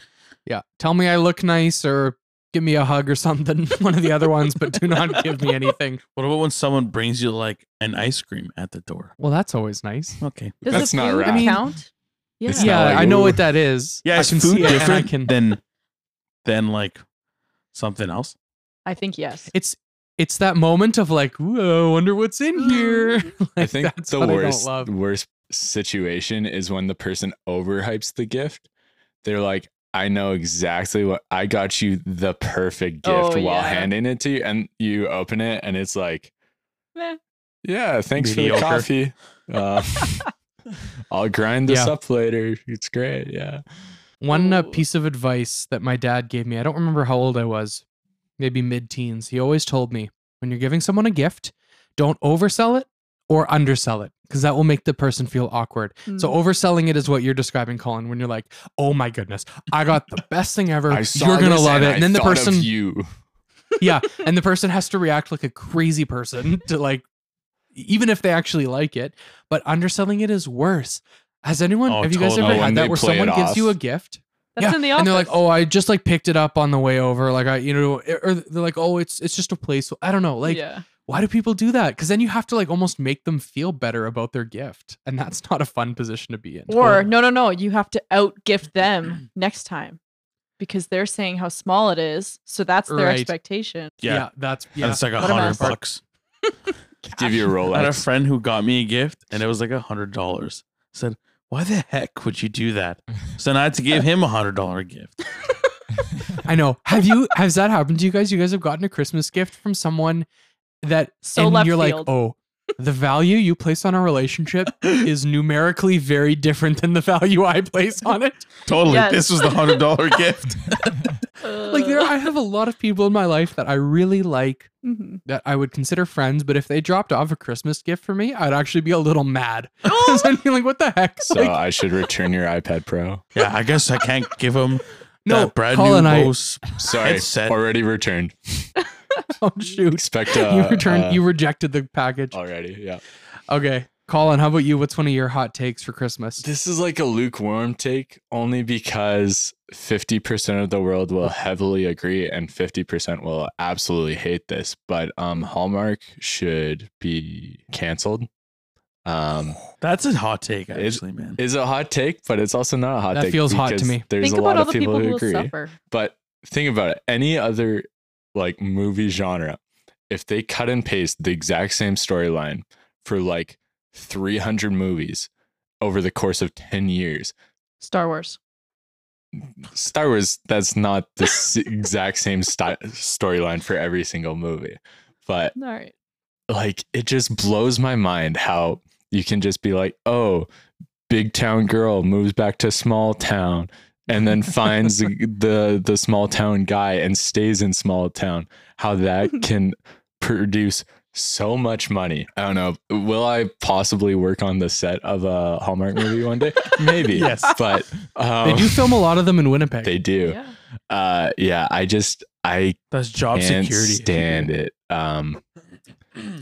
Yeah, tell me I look nice or give me a hug or something, one of the other ones, but do not give me anything. What about when someone brings you like an ice cream at the door? Well, that's always nice. Okay. Does That's the not food right. I mean, count? Yeah. it's not yeah, like, I know ooh. what that is. Yeah, I is can food see it and I different can- than than like something else? I think yes. it's it's that moment of like, whoa, I wonder what's in here. Mm. like, I think that's the worst I worst situation is when the person overhypes the gift. They're like, I know exactly what I got you the perfect gift Oh, while yeah. handing it to you, and you open it and it's like, Meh. yeah, thanks Mediocre. for the coffee. Uh, I'll grind this Yeah. up later. It's great. Yeah. One uh, piece of advice that my dad gave me, I don't remember how old I was, maybe mid teens. He always told me when you're giving someone a gift, don't oversell it or undersell it because that will make the person feel awkward. So Mm. overselling it is what you're describing, Colin, when you're like, "Oh my goodness, I got the best thing ever. I saw you're gonna this love it," I and then the thought of person, you. yeah, and the person has to react like a crazy person to like, even if they actually like it. But underselling it is worse. Has anyone? Oh, have you guys totally. ever had that where someone it gives you a gift? That's yeah, in the office. and they're like, "Oh, I just like picked it up on the way over." Like I, you know, or they're like, "Oh, it's it's just a place." I don't know. Like, yeah. why do people do that? Because then you have to like almost make them feel better about their gift, and that's not a fun position to be in. Or no, no, no. You have to out gift them next time. because they're saying how small it is. So that's their Right. expectation. Yeah. that's And yeah. it's like a What am I hundred bucks. Give you a I had a friend who got me a gift and it was like a hundred dollars. Said, why the heck would you do that? So then I had to give him a hundred dollar gift. I know. Have you has that happened to you guys? You guys have gotten a Christmas gift from someone that So and left you're field. like, oh, the value you place on a relationship is numerically very different than the value I place on it. Totally. Yes. This was the hundred dollar gift. Like there I have a lot of people in my life that I really like Mhm. that I would consider friends, but if they dropped off a Christmas gift for me, I'd actually be a little mad. I'd be like, what the heck? So Like, I should return your iPad Pro. yeah, I guess I can't give them no, that brand Colin, new I, Bose Sorry, headset. already returned. oh shoot. Expect uh, you returned uh, you rejected the package. already. Yeah. Okay. Colin, how about you? What's one of your hot takes for Christmas? This is like a lukewarm take only because 50% of the world will heavily agree and 50% will absolutely hate this. But um Hallmark should be canceled. Um That's a hot take, It's- actually, man. is a hot take, but it's also not a hot That take. That feels hot to me. There's Think a lot of people people who who will agree. suffer. But think about it. Any other like movie genre, if they cut and paste the exact same storyline for like 300 movies over the course of 10 years, Star Wars. Star Wars, that's not the s- exact same sti- storyline for every single movie. But All right. like, it just blows my mind how you can just be like, oh, big town girl moves back to small town and then finds the, the the small town guy and stays in small town how that can produce so much money i don't know will i possibly work on the set of a hallmark movie one day maybe Yes. but um, they do film a lot of them in Winnipeg. they do Yeah. uh yeah i just i That's job can't security. stand it um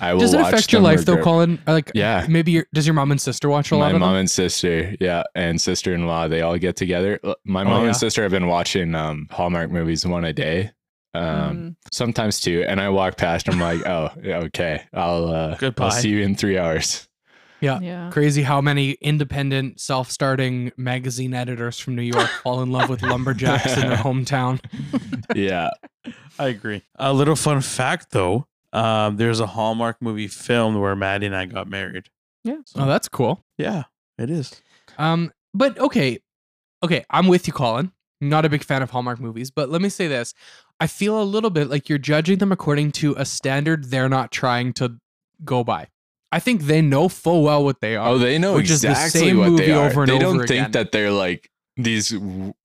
i will does it watch affect your life though, regret- Colin? Like, Yeah. maybe your, does your mom and sister watch a lot my mom them? and sister, yeah, and sister in law, they all get together. L- My Oh, mom yeah. and sister have been watching um, Hallmark movies one a day, um, Mhm. sometimes two. And I walk past, I'm like, oh, okay, I'll uh, Goodbye. I'll see you in three hours. Yeah. Yeah. Crazy how many independent, self-starting magazine editors from New York fall in love with lumberjacks in their hometown. yeah, I agree. A little fun fact, though. Um, there's a Hallmark movie filmed where Maddie and I got married. Yeah. Oh, that's cool. Yeah, it is. Um, but okay, okay, I'm with you, Colin. Not a big fan of Hallmark movies, but let me say this: I feel a little bit like you're judging them according to a standard they're not trying to go by. I think they know full well what they are. oh, they know Which is the exactly same what movie they are. over and they don't over think again. that they're like these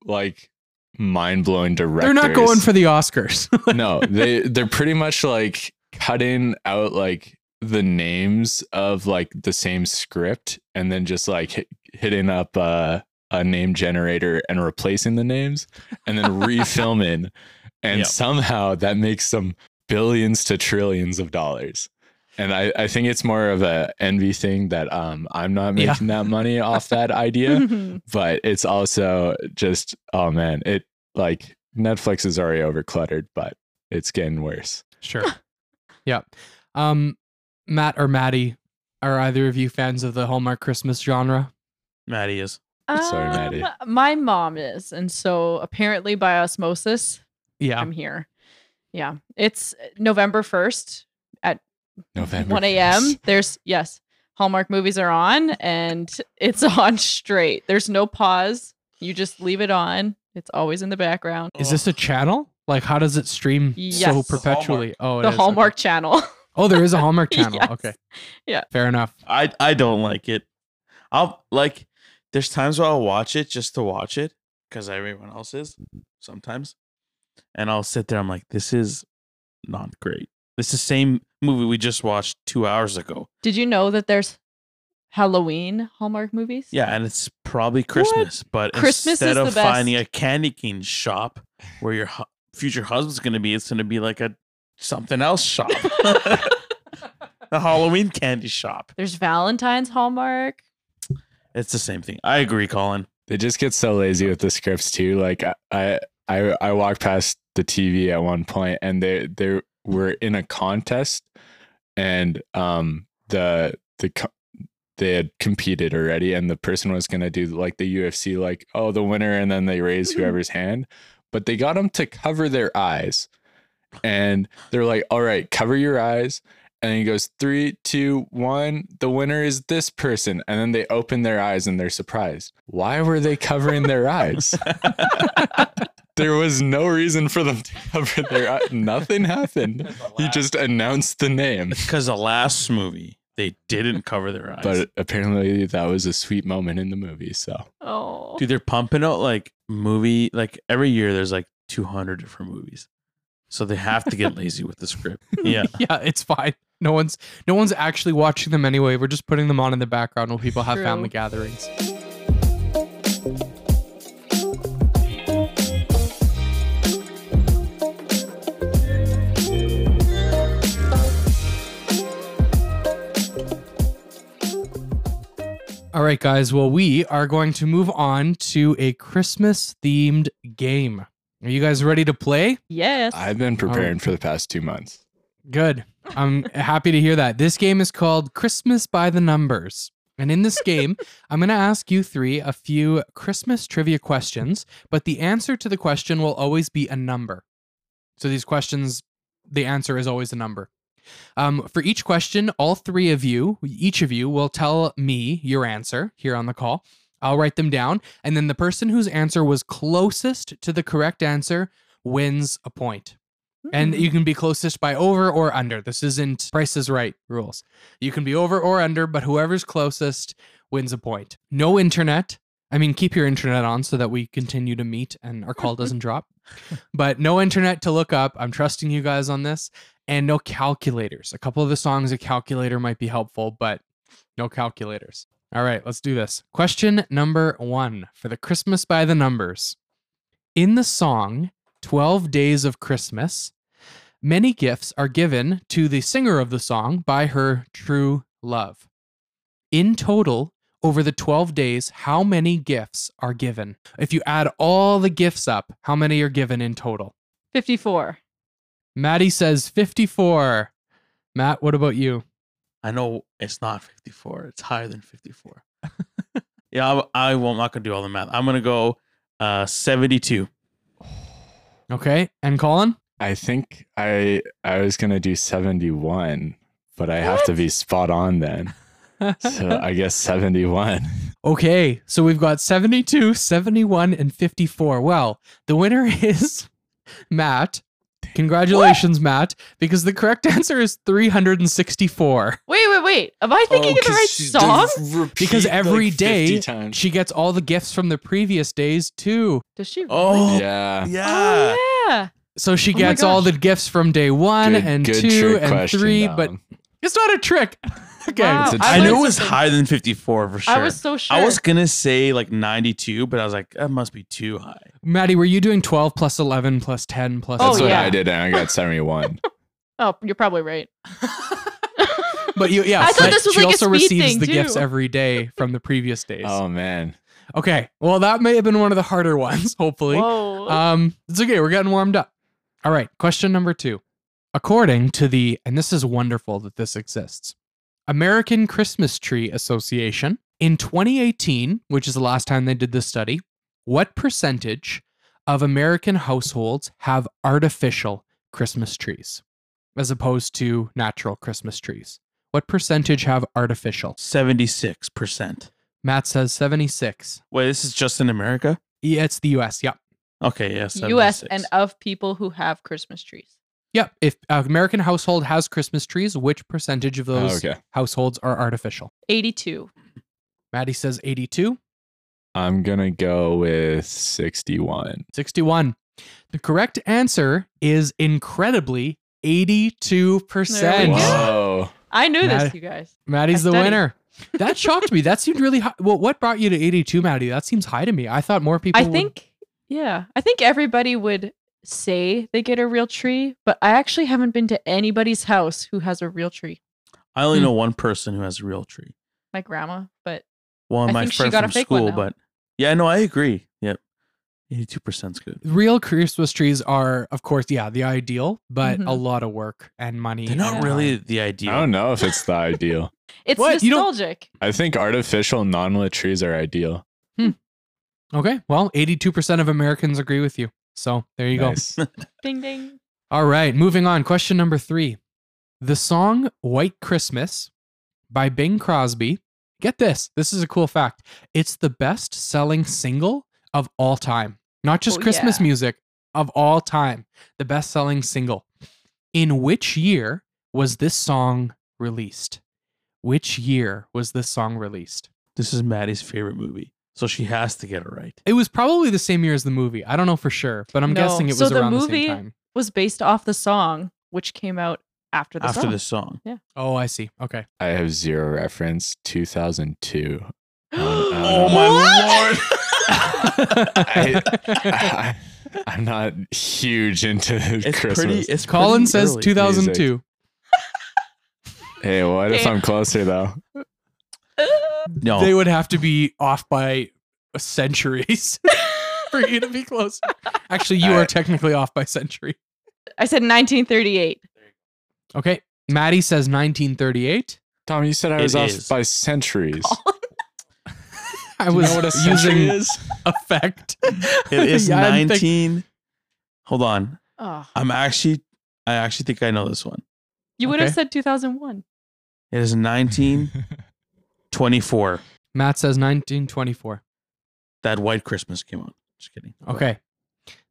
like mind blowing directors. they're not going for the Oscars. no, they they're pretty much like cutting out like the names of like the same script and then just like hit, hitting up uh, a name generator and replacing the names and then refilming and Yep. somehow that makes them billions to trillions of dollars. And I, I think it's more of a envy thing that um I'm not Yeah. making that money off that idea but it's also just oh man it like netflix is already over cluttered but it's getting worse sure. Yeah. Um, Matt or Maddie, are either of you fans of the Hallmark Christmas genre? Maddie is. Sorry, Maddie. Um, My mom is, and so apparently by osmosis, Yeah. I'm here. Yeah, it's November first at november 1 a.m. 1st. There's yes, Hallmark movies are on, and it's on straight. There's no pause. You just leave it on. It's always in the background. Is this a channel? Like, how does it stream so Yes. perpetually? Oh, it the is, okay. Hallmark channel. Oh, there is a Hallmark channel. Yes. Okay. Yeah. Fair enough. I I don't like it. I'll like. There's times where I'll watch it just to watch it because everyone else is sometimes, and I'll sit there. I'm like, this is not great. It's the same movie we just watched two hours ago. Did you know that there's Halloween Hallmark movies? Yeah, and it's probably Christmas, but Christmas instead is of the best. finding a candy cane shop where your hu- future husband's going to be, it's going to be like a something else shop, a Halloween candy shop. There's Valentine's Hallmark. It's the same thing. I agree, Colin. they just get so lazy with the scripts too like i i i walked past the tv at one point and they they were in a contest and um the the they had competed already and the person was going to do like the ufc like oh the winner and then they raise whoever's hand but they got them to cover their eyes. And they're like, all right, cover your eyes. And he goes, three, two, one. The winner is this person. And then they open their eyes and they're surprised. Why were they covering their eyes? there was no reason for them to cover their eyes. Nothing happened. He just announced the name. Because the last movie, they didn't cover their eyes. But apparently that was a sweet moment in the movie. So Oh. Dude, they're pumping out like movie, like every year there's like 200 different movies. So they have to get lazy with the script. Yeah. yeah, it's fine. No one's no one's actually watching them anyway. We're just putting them on in the background while people have True. family gatherings. All right, guys. Well, we are going to move on to a Christmas themed game. Are you guys ready to play? Yes. I've been preparing for the past two months. Good. I'm happy to hear that. This game is called Christmas by the Numbers. And in this game, I'm going to ask you three a few Christmas trivia questions, but the answer to the question will always be a number. So these questions, the answer is always a number. Um, for each question, all three of you, each of you, will tell me your answer here on the call. I'll write them down, and then the person whose answer was closest to the correct answer wins a point. And Mm. you can be closest by over or under. This isn't Price is Right rules. You can be over or under, but whoever's closest wins a point. No internet. I mean, keep your internet on so that we continue to meet and our call doesn't drop. But no internet to look up. I'm trusting you guys on this. And no calculators. A couple of the songs, a calculator might be helpful, but no calculators. All right, let's do this. Question number one for the Christmas by the Numbers. In the song 12 Days of Christmas, many gifts are given to the singer of the song by her true love. In total, over the 12 days, how many gifts are given? If you add all the gifts up, how many are given in total? 54. Maddie says 54. Matt, what about you? I know it's not 54. It's higher than 54. yeah, I, I won't, I'm not going to do all the math. I'm going to go uh, 72. Okay. And Colin? I think I I was gonna do 71, but I have to be spot on then. So I guess 71. Okay, so we've got 72, 71, and 54. Well, the winner is Matt. Congratulations, Matt, because the correct answer is 364. Wait, wait, wait. Am I thinking of the right song? Because every day she gets all the gifts from the previous days, too. Does she? Oh, Yeah. yeah. Oh, yeah. So she Oh gets all the gifts from day one Good- and good two and question, three, but it's not a trick. Okay. Wow. It's a I I knew it was was thinking- higher than 54 for sure. I was so sure. I was going to say like 92, but I was like, that must be too high. Maddie, were you doing 12 plus 11 plus 10 plus Oh, That's what yeah. I did, and I got 71. Oh, you're probably right. But you, yeah, I thought but this was she like a also speed receives thing, the gifts too. every day from the previous days. oh man. Okay, well that may have been one of the harder ones. Hopefully, Whoa. um, it's okay. We're getting warmed up. All right, question number two. According to the, and this is wonderful that this exists, American Christmas Tree Association in 2018, which is the last time they did this study, what percentage of American households have artificial Christmas trees as opposed to natural Christmas trees? What percentage have artificial? 76%. Matt says 76. Wait, this is just in America? Yeah, it's the US. Yep. Okay, yeah. U.S. and of people who have Christmas trees. Yep. If an American household has Christmas trees, which percentage of oh, those okay. households are artificial? 82. Maddie says 82, I'm gonna go with 61. 61. The correct answer is incredibly 82%. There we go. Whoa. I knew Matt- this, you guys. Maddie's I the studied. winner. That shocked me. That seemed really high. Well, what brought you to 82, Maddie? That seems high to me. I thought more people I would- think, yeah, I think everybody would say they get a real tree, but I actually haven't been to anybody's house who has a real tree. I only Hmm. know one person who has a real tree. My grandma, but Well, I my think she friend got a from fake one school, now. but yeah, no, I agree. Yep. 82% is good. real Christmas trees are, of course, yeah, the ideal, but Mhm. a lot of work and money. They're not and really time. the I ideal. don't know if it's the ideal. it's What? You don't- nostalgic. I think artificial non-lit trees are ideal. Okay. Well, 82% of Americans agree with you. So there you go. Ding ding. All right, moving on. Question number three. The song White Christmas by Bing Crosby. Get this. This is a cool fact. It's the best selling single of all time. Not just Oh, Christmas yeah. music, of all time. The best selling single. In which year was this song released? Which year was this song released? This is Maddie's favorite movie, so she has to get it right. It was probably the same year as the movie. I don't know for sure, but I'm No. guessing it So was the around the movie- same time. Was based off the song, which came out after the After song. this song, Oh, I see. Okay. I have zero reference. 2002. oh Uh, my lord! I, am not huge into it's Christmas. pretty. It's Colin pretty says early. 2002. hey, what if Okay. I'm closer though? No, They would have to be off by centuries for you to be close. Actually, you are I- technically off by century. I said 1938. Okay. Maddie says 1938. Tom, you said I was It off is. by centuries. I Do you was know what a using is? effect. it is Yeah, I'm think- nineteen. Hold on, Oh, I'm actually. I actually think I know this one. you would have said 2001. It is 1924 Matt says 1924. that White Christmas came out. Just kidding. Okay.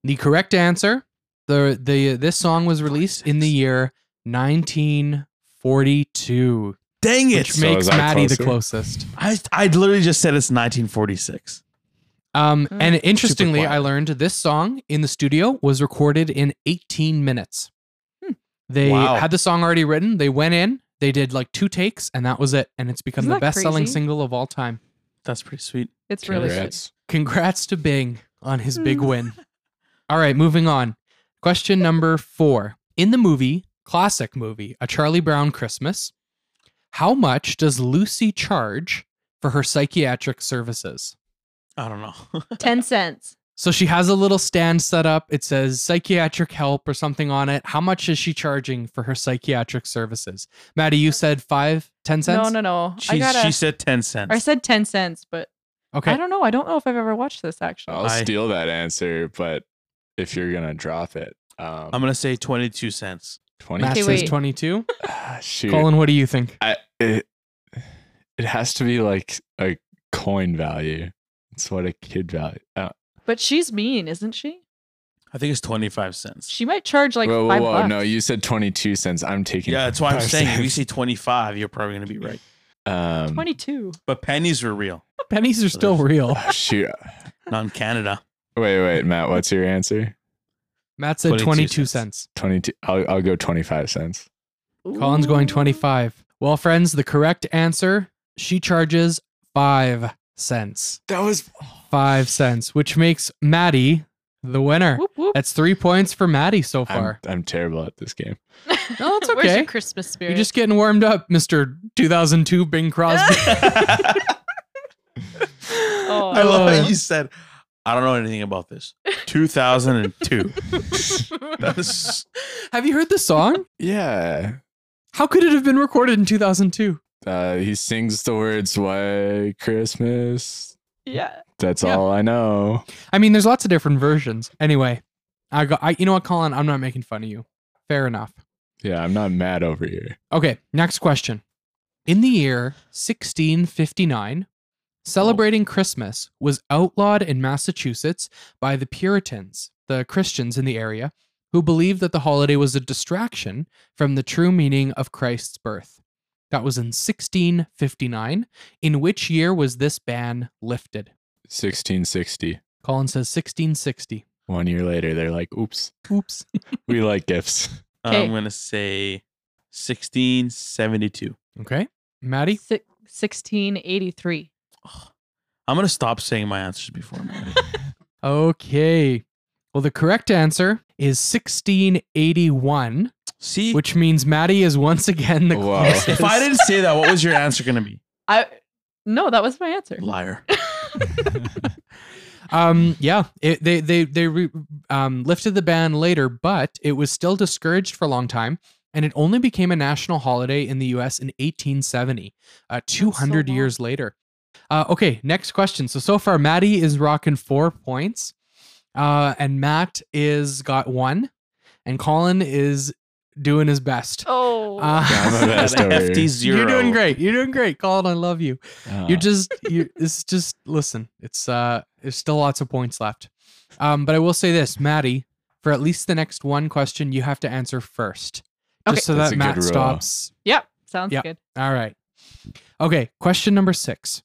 The correct answer, the the this song was released in the year 1942, Dang it! which makes is that Maddie the closest. I I literally just said it's 1946. Um, Mm. and interestingly. I learned this song in the studio was recorded in 18 minutes. Hmm. They Wow. had the song already written. They went in, they did like two takes, and that was it. And it's become Isn't the that best selling crazy? single of all time. That's pretty sweet. It's really good. Congrats. Congrats to Bing on his big Mm. win. All right, moving on. Question number four. In the movie, classic movie, A Charlie Brown Christmas, how much does Lucy charge for her psychiatric services? I don't know. 10 cents. So she has a little stand set up. It says psychiatric help or something on it. How much is she charging for her psychiatric services? Maddie, you said five, ten cents? No, no, no. I she, got she said 10 cents. I said 10 cents, but Okay. I don't know. I don't know if I've ever watched this actually. I'll I- steal that answer, but if you're gonna drop it, um, I'm gonna say 22 cents. twenty. Matt Okay, says 22. Ah, shoot, Colin, what do you think? I, it, it has to be like a coin value. It's what a kid value. Uh, But she's mean, isn't she? I think it's 25 cents. She might charge like whoa, whoa, five whoa! bucks. No, you said twenty-two cents. I'm taking. Yeah, that's why I'm five saying if you cents. say 25, you're probably gonna be right. Um, 22. But pennies are real, Pennies are still real. oh, shoot. not in Canada. Wait, wait, Matt. What's your answer? Matt said 22 22 cents. cents. Twenty-two. I'll, I'll go twenty-five cents. Colin's going 25. Well, friends, the correct answer she charges five cents. That was. Five cents, which makes Maddie the winner. Whoop, whoop. That's three points for Maddie so I'm, far. I'm terrible at this game. No, it's okay. Where's okay. your Christmas spirit? You're just getting warmed up, Mr. 2002 Bing Crosby. Oh. I love how you said, I don't know anything about this. 2002. That's Have you heard the song? Yeah. How could it have been recorded in 2002? Uh, he sings the words "White Christmas." Yeah. That's Yeah. all I know. I mean, there's lots of different versions. Anyway, I got. I, you know what, Colin? I'm not making fun of you. Fair enough. Yeah, I'm not mad over here. Okay, next question. In the year 1659, celebrating Christmas was outlawed in Massachusetts by the Puritans, the Christians in the area, who believed that the holiday was a distraction from the true meaning of Christ's birth. That was in 1659. In which year was this ban lifted? 1660. Colin says 1660. One year later, they're like, "Oops, Oops. we like gifts." Okay. I'm gonna say 1672. Okay. Maddie? Si- 1683. I'm gonna stop saying my answers before Maddie. Okay. Well, the correct answer is 1681, See, which means Maddie is once again the Wow. closest. if I didn't say that, what was your answer gonna be? I No, that was my answer. Liar. Um, yeah, it, they they they re, um, lifted the ban later, but it was still discouraged for a long time, and it only became a national holiday in the U.S. in 1870, uh, 200 long. years later. Uh, okay, next question. So so far, Maddie is rocking four points. Uh, and Matt is got one, and Colin is doing his best. Oh. Uh, Yeah, I'm best over hefty here. zero. You're doing great. You're doing great, Colin. I love you. Uh, You're just you. It's just listen. It's uh. There's still lots of points left. Um, but I will say this, Maddie. For at least the next one question, you have to answer first, just Okay. so That's that Matt stops yep. Sounds Yep. good. All right. Okay, question number six.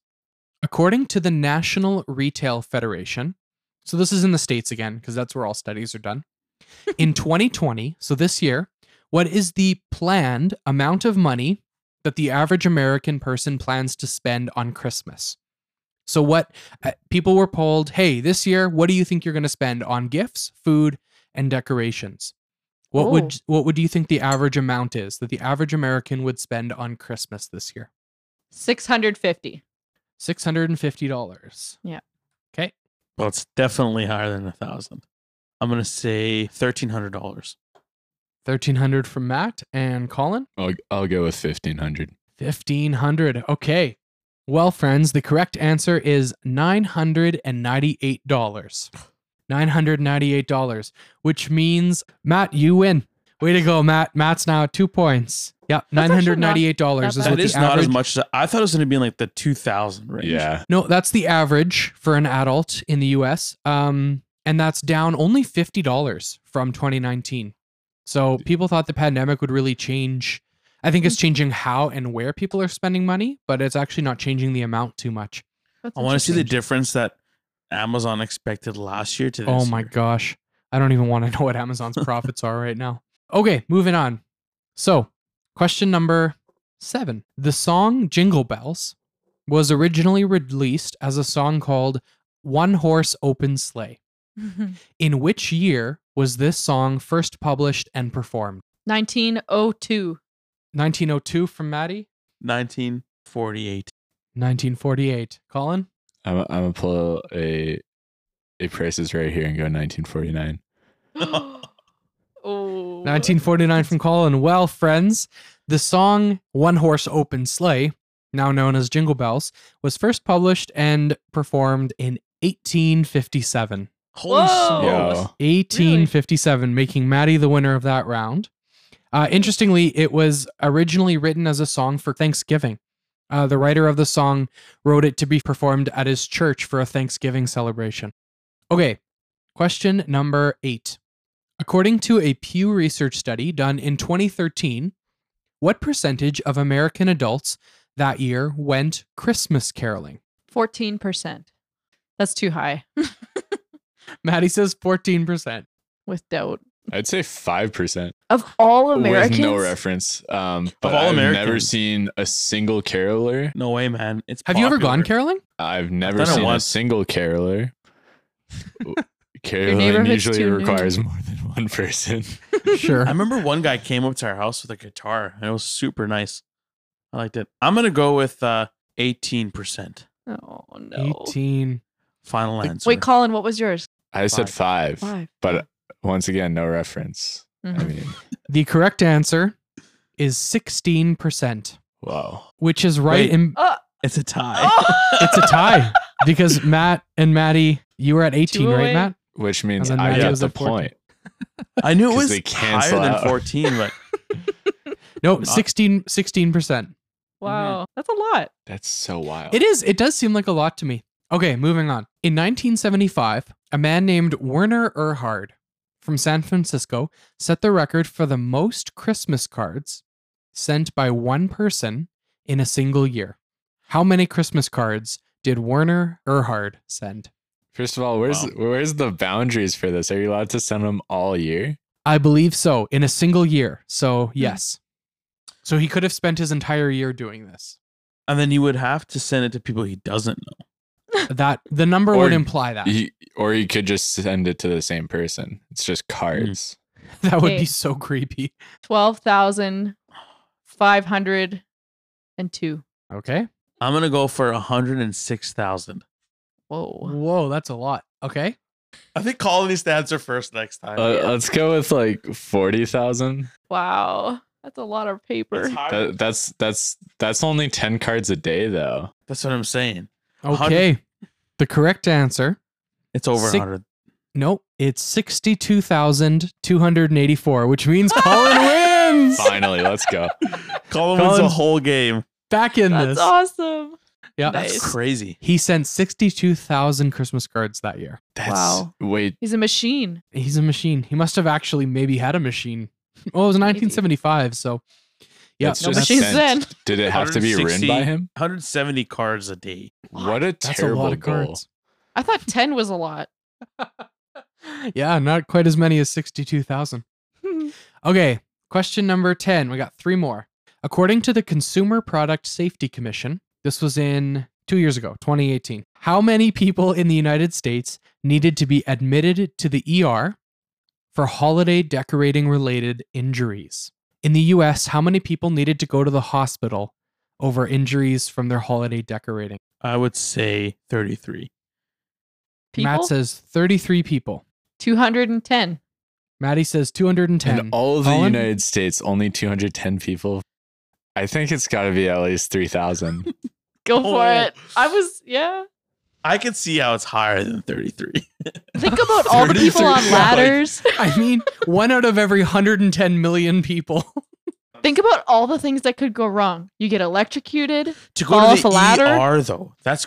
According to the National Retail Federation, so this is in the States again, because that's where all studies are done. In 2020, so this year, what is the planned amount of money that the average American person plans to spend on Christmas? So, what uh, people were polled, hey, this year, what do you think you're going to spend on gifts, food, and decorations? What would what would you think the average amount is that the average American would spend on Christmas this year? 650. Six hundred and fifty dollars. Yeah. Okay. Well, it's definitely higher than a thousand. I'm gonna say thirteen hundred dollars. Thirteen hundred from Matt and Colin. I'll, I'll go with 1500. Fifteen hundred. Okay. Well, friends, the correct answer is nine hundred and ninety-eight dollars. Nine hundred ninety-eight dollars, which means Matt, you win. Way to go, Matt. Matt's now at two points. Yep, nine actually hundred ninety-eight dollars not is bad. what That is the not as much as I thought it was gonna be in like the two thousand range. Yeah. No, that's the average for an adult in the US. Um, and that's down only $50 from 2019. So people thought the pandemic would really change. I think it's mm-hmm. changing how and where people are spending money, but it's actually not changing the amount too much. That's I want to see the difference that Amazon expected last year to oh this. Oh my year. gosh. I don't even want to know what Amazon's profits are right now. Okay, moving on. So, question number seven. The song Jingle Bells was originally released as a song called One Horse Open Sleigh. In which year was this song first published and performed? 1902. 1902 from Maddie? 1948. 1948. Colin? I'm, I'm going to pull a, a prices right here and go 1949. oh. 1949 from Colin. Well, friends, the song One Horse Open Sleigh, now known as Jingle Bells, was first published and performed in 1857. Holy Whoa. smokes. Yo. 1857, making Maddie the winner of that round. Uh, interestingly, it was originally written as a song for Thanksgiving. Uh, the writer of the song wrote it to be performed at his church for a Thanksgiving celebration. Okay, question number eight. According to a Pew Research study done in 2013, what percentage of American adults that year went Christmas caroling? 14%. That's too high Maddie says 14%. with doubt. I'd say 5%. Of all Americans? With no reference. Um, but all I've never seen a single caroler. No way, man. It's Have you ever gone caroling? I've never done it seen a single caroler. Caroling usually too new. requires more than one person. Sure. I remember one guy came up to our house with a guitar and it was super nice. I liked it. I'm gonna go with uh 18%. Oh, no. 18. Final answer. Wait, Colin, what was yours? I said five, Five. but once again, no reference. I Mhm. mean, The correct answer is 16%, wow. which is right Wait. in Oh, it's a tie. oh! it's a tie because Matt and Maddie, you were at 18, right. Matt? Which means I Maddie got was the 14. point. I knew it was they higher cancel than 14, but No, Not- 16 16%. wow. That's a lot. That's so wild. It is. It does seem like a lot to me. Okay, moving on. In 1975, a man named Werner Erhard from San Francisco set the record for the most Christmas cards sent by one person in a single year. How many Christmas cards did Werner Erhard send? First of all, where's Wow. where's the boundaries for this? Are you allowed to send them all year? I believe so, in a single year. So, hmm. yes. So he could have spent his entire year doing this. and then you would have to send it to people he doesn't know. That the number Or would imply that. You, or you could just send it to the same person. It's just cards. that would Okay. be so creepy. 12,502. Okay. I'm gonna go for 106,000. Whoa. Whoa, that's a lot. Okay. I think Colin needs to answer first next time. Uh, let's go with like forty thousand. Wow. That's a lot of paper. That, that's that's that's only ten cards a day though. That's what I'm saying. A hundred- Okay. The correct answer It's over Six- 100. Nope, it's 62,284, which means Colin wins. Finally, let's go. Colin wins a whole game. Back in That's this. awesome. Yeah. Nice. That's crazy. He sent 62,000 Christmas cards that year. That's Wow. wait. He's a machine. He's a machine. He must have actually maybe had a machine. Oh, it was 1975, so yeah, That's No just machines sent. then. Did it have to be written 160 by him? 170 cards a day. What a that's a terrible lot of goal. cards. I thought 10 was a lot. yeah, not quite as many as 62,000. Okay, question number 10. We got three more. According to the Consumer Product Safety Commission, this was in two years ago, 2018. How many people in the United States needed to be admitted to the ER for holiday decorating related injuries? In the US, how many people needed to go to the hospital over injuries from their holiday decorating? I would say 33. People? Matt says 33 people. 210. Maddie says 210. In all of the Colin? United States, only 210 people. I think it's got to be at least 3,000. Go Oh. for it. I was, yeah. I can see how it's higher than 33. Think about all the people 33 on like- ladders. I mean, one out of every 110 million people. Think about all the things that could go wrong. You get electrocuted. to go Fall to off the a ladder? ER though, that's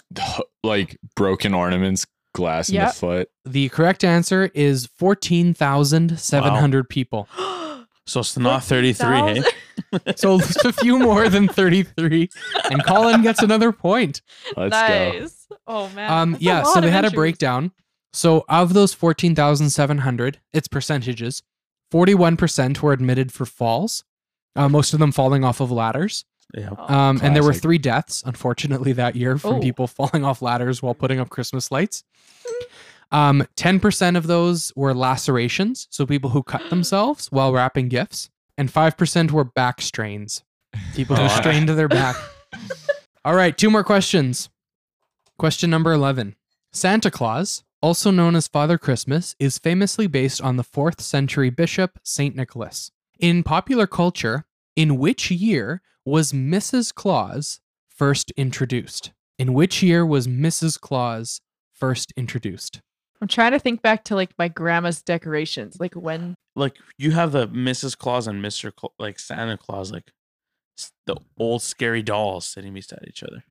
like broken ornaments, glass in Yep. the foot. The correct answer is 14,700 people. so it's not 33. Hey, So just a few more than 33. And Colin gets another point. Let's go. Nice. Oh, man. Um, That's yeah, so they of had a breakdown. So of those 14,700, its percentages, 41% were admitted for falls, uh, most of them falling off of ladders. yeah. Oh, Um, and there were three deaths, unfortunately, that year from Oh. people falling off ladders while putting up Christmas lights. Um, 10% of those were lacerations, so people who cut themselves while wrapping gifts, and 5% were back strains, people who Oh. strained their back. All right, two more questions. Question number 11. Santa Claus, also known as Father Christmas, is famously based on the 4th century bishop St. Nicholas. In popular culture, in which year was Mrs. Claus first introduced? In which year was Mrs. Claus first introduced? I'm trying to think back to like my grandma's decorations. Like when Like you have the Mrs. Claus and Mr. Cla- like Santa Claus, like s- the old scary dolls sitting beside each other.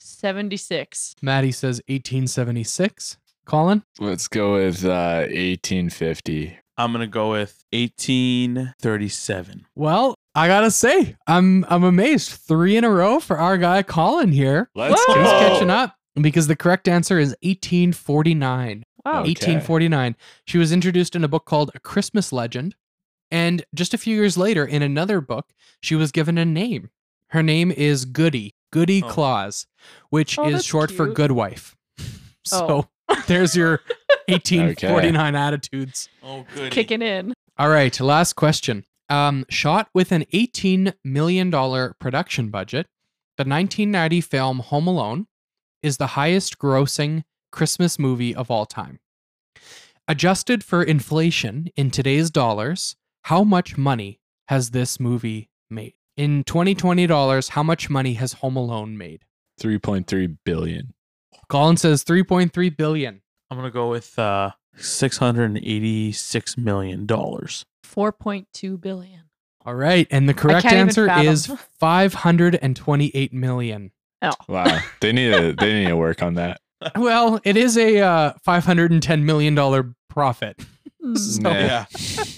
1876. Maddie says 1876. Colin? Let's go with uh, 1850. I'm gonna go with 1837. Well, I gotta say, I'm I'm amazed. Three in a row for our guy Colin here. Let's Whoa! He's catching up because the correct answer is 1849. Wow. Okay. 1849. She was introduced in a book called A Christmas Legend. And just a few years later, in another book, she was given a name. Her name is Goody, Goody Oh. Claus, which Oh, is that's short for good wife. Oh. So there's your 1849 attitudes. Oh, good. Kicking in. All right, last question. Um, shot with an $18 million production budget, the 1990 film Home Alone is the highest grossing Christmas movie of all time. Adjusted for inflation in today's dollars, how much money has this movie made? In 2020 dollars, how much money has Home Alone made? 3.3 billion. Colin says 3.3 billion. I'm gonna go with uh 686 million dollars. 4.2 billion. All right, and the correct answer is 528 million. Wow. they need to they need to work on that. Well, it is a uh, 510 million dollar profit. Hmm, So- Nah.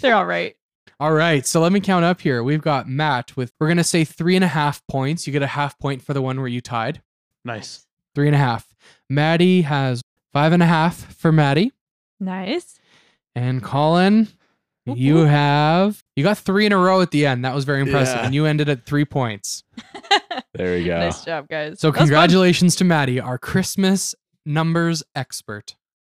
They're all right. All right, so let me count up here. We've got Matt with we're gonna say three and a half points. You get a half point for the one where you tied. Nice. Three and a half. Maddie has five and a half for Maddie, Nice. and Colin, Whoop, you have you got three in a row at the end. That was very impressive, Yeah. and you ended at three points. There we go. Nice job, guys. So That fun. congratulations to Maddie, our Christmas numbers expert.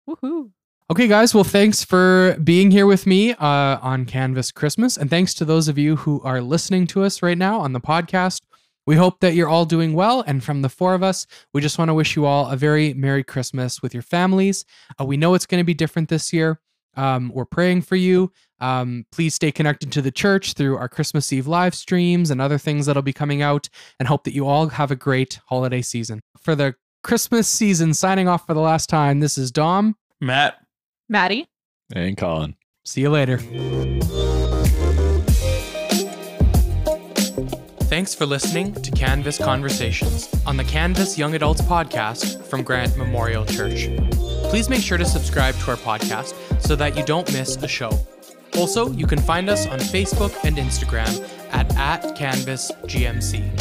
Woohoo. Okay, guys. Well, thanks for being here with me uh, on Canvas Christmas. And thanks to those of you who are listening to us right now on the podcast. We hope that you're all doing well. And from the four of us, we just want to wish you all a very Merry Christmas with your families. Uh, we know it's going to be different this year. Um, we're praying for you. Um, please stay connected to the church through our Christmas Eve live streams and other things that'll be coming out, and hope that you all have a great holiday season. For the Christmas season, signing off for the last time, this is Dom. Matt, Maddie. And Colin. See you later. Thanks for listening to Canvas Conversations on the Canvas Young Adults podcast from Grant Memorial Church. Please make sure to subscribe to our podcast so that you don't miss a show. Also, you can find us on Facebook and Instagram at, at @canvasgmc.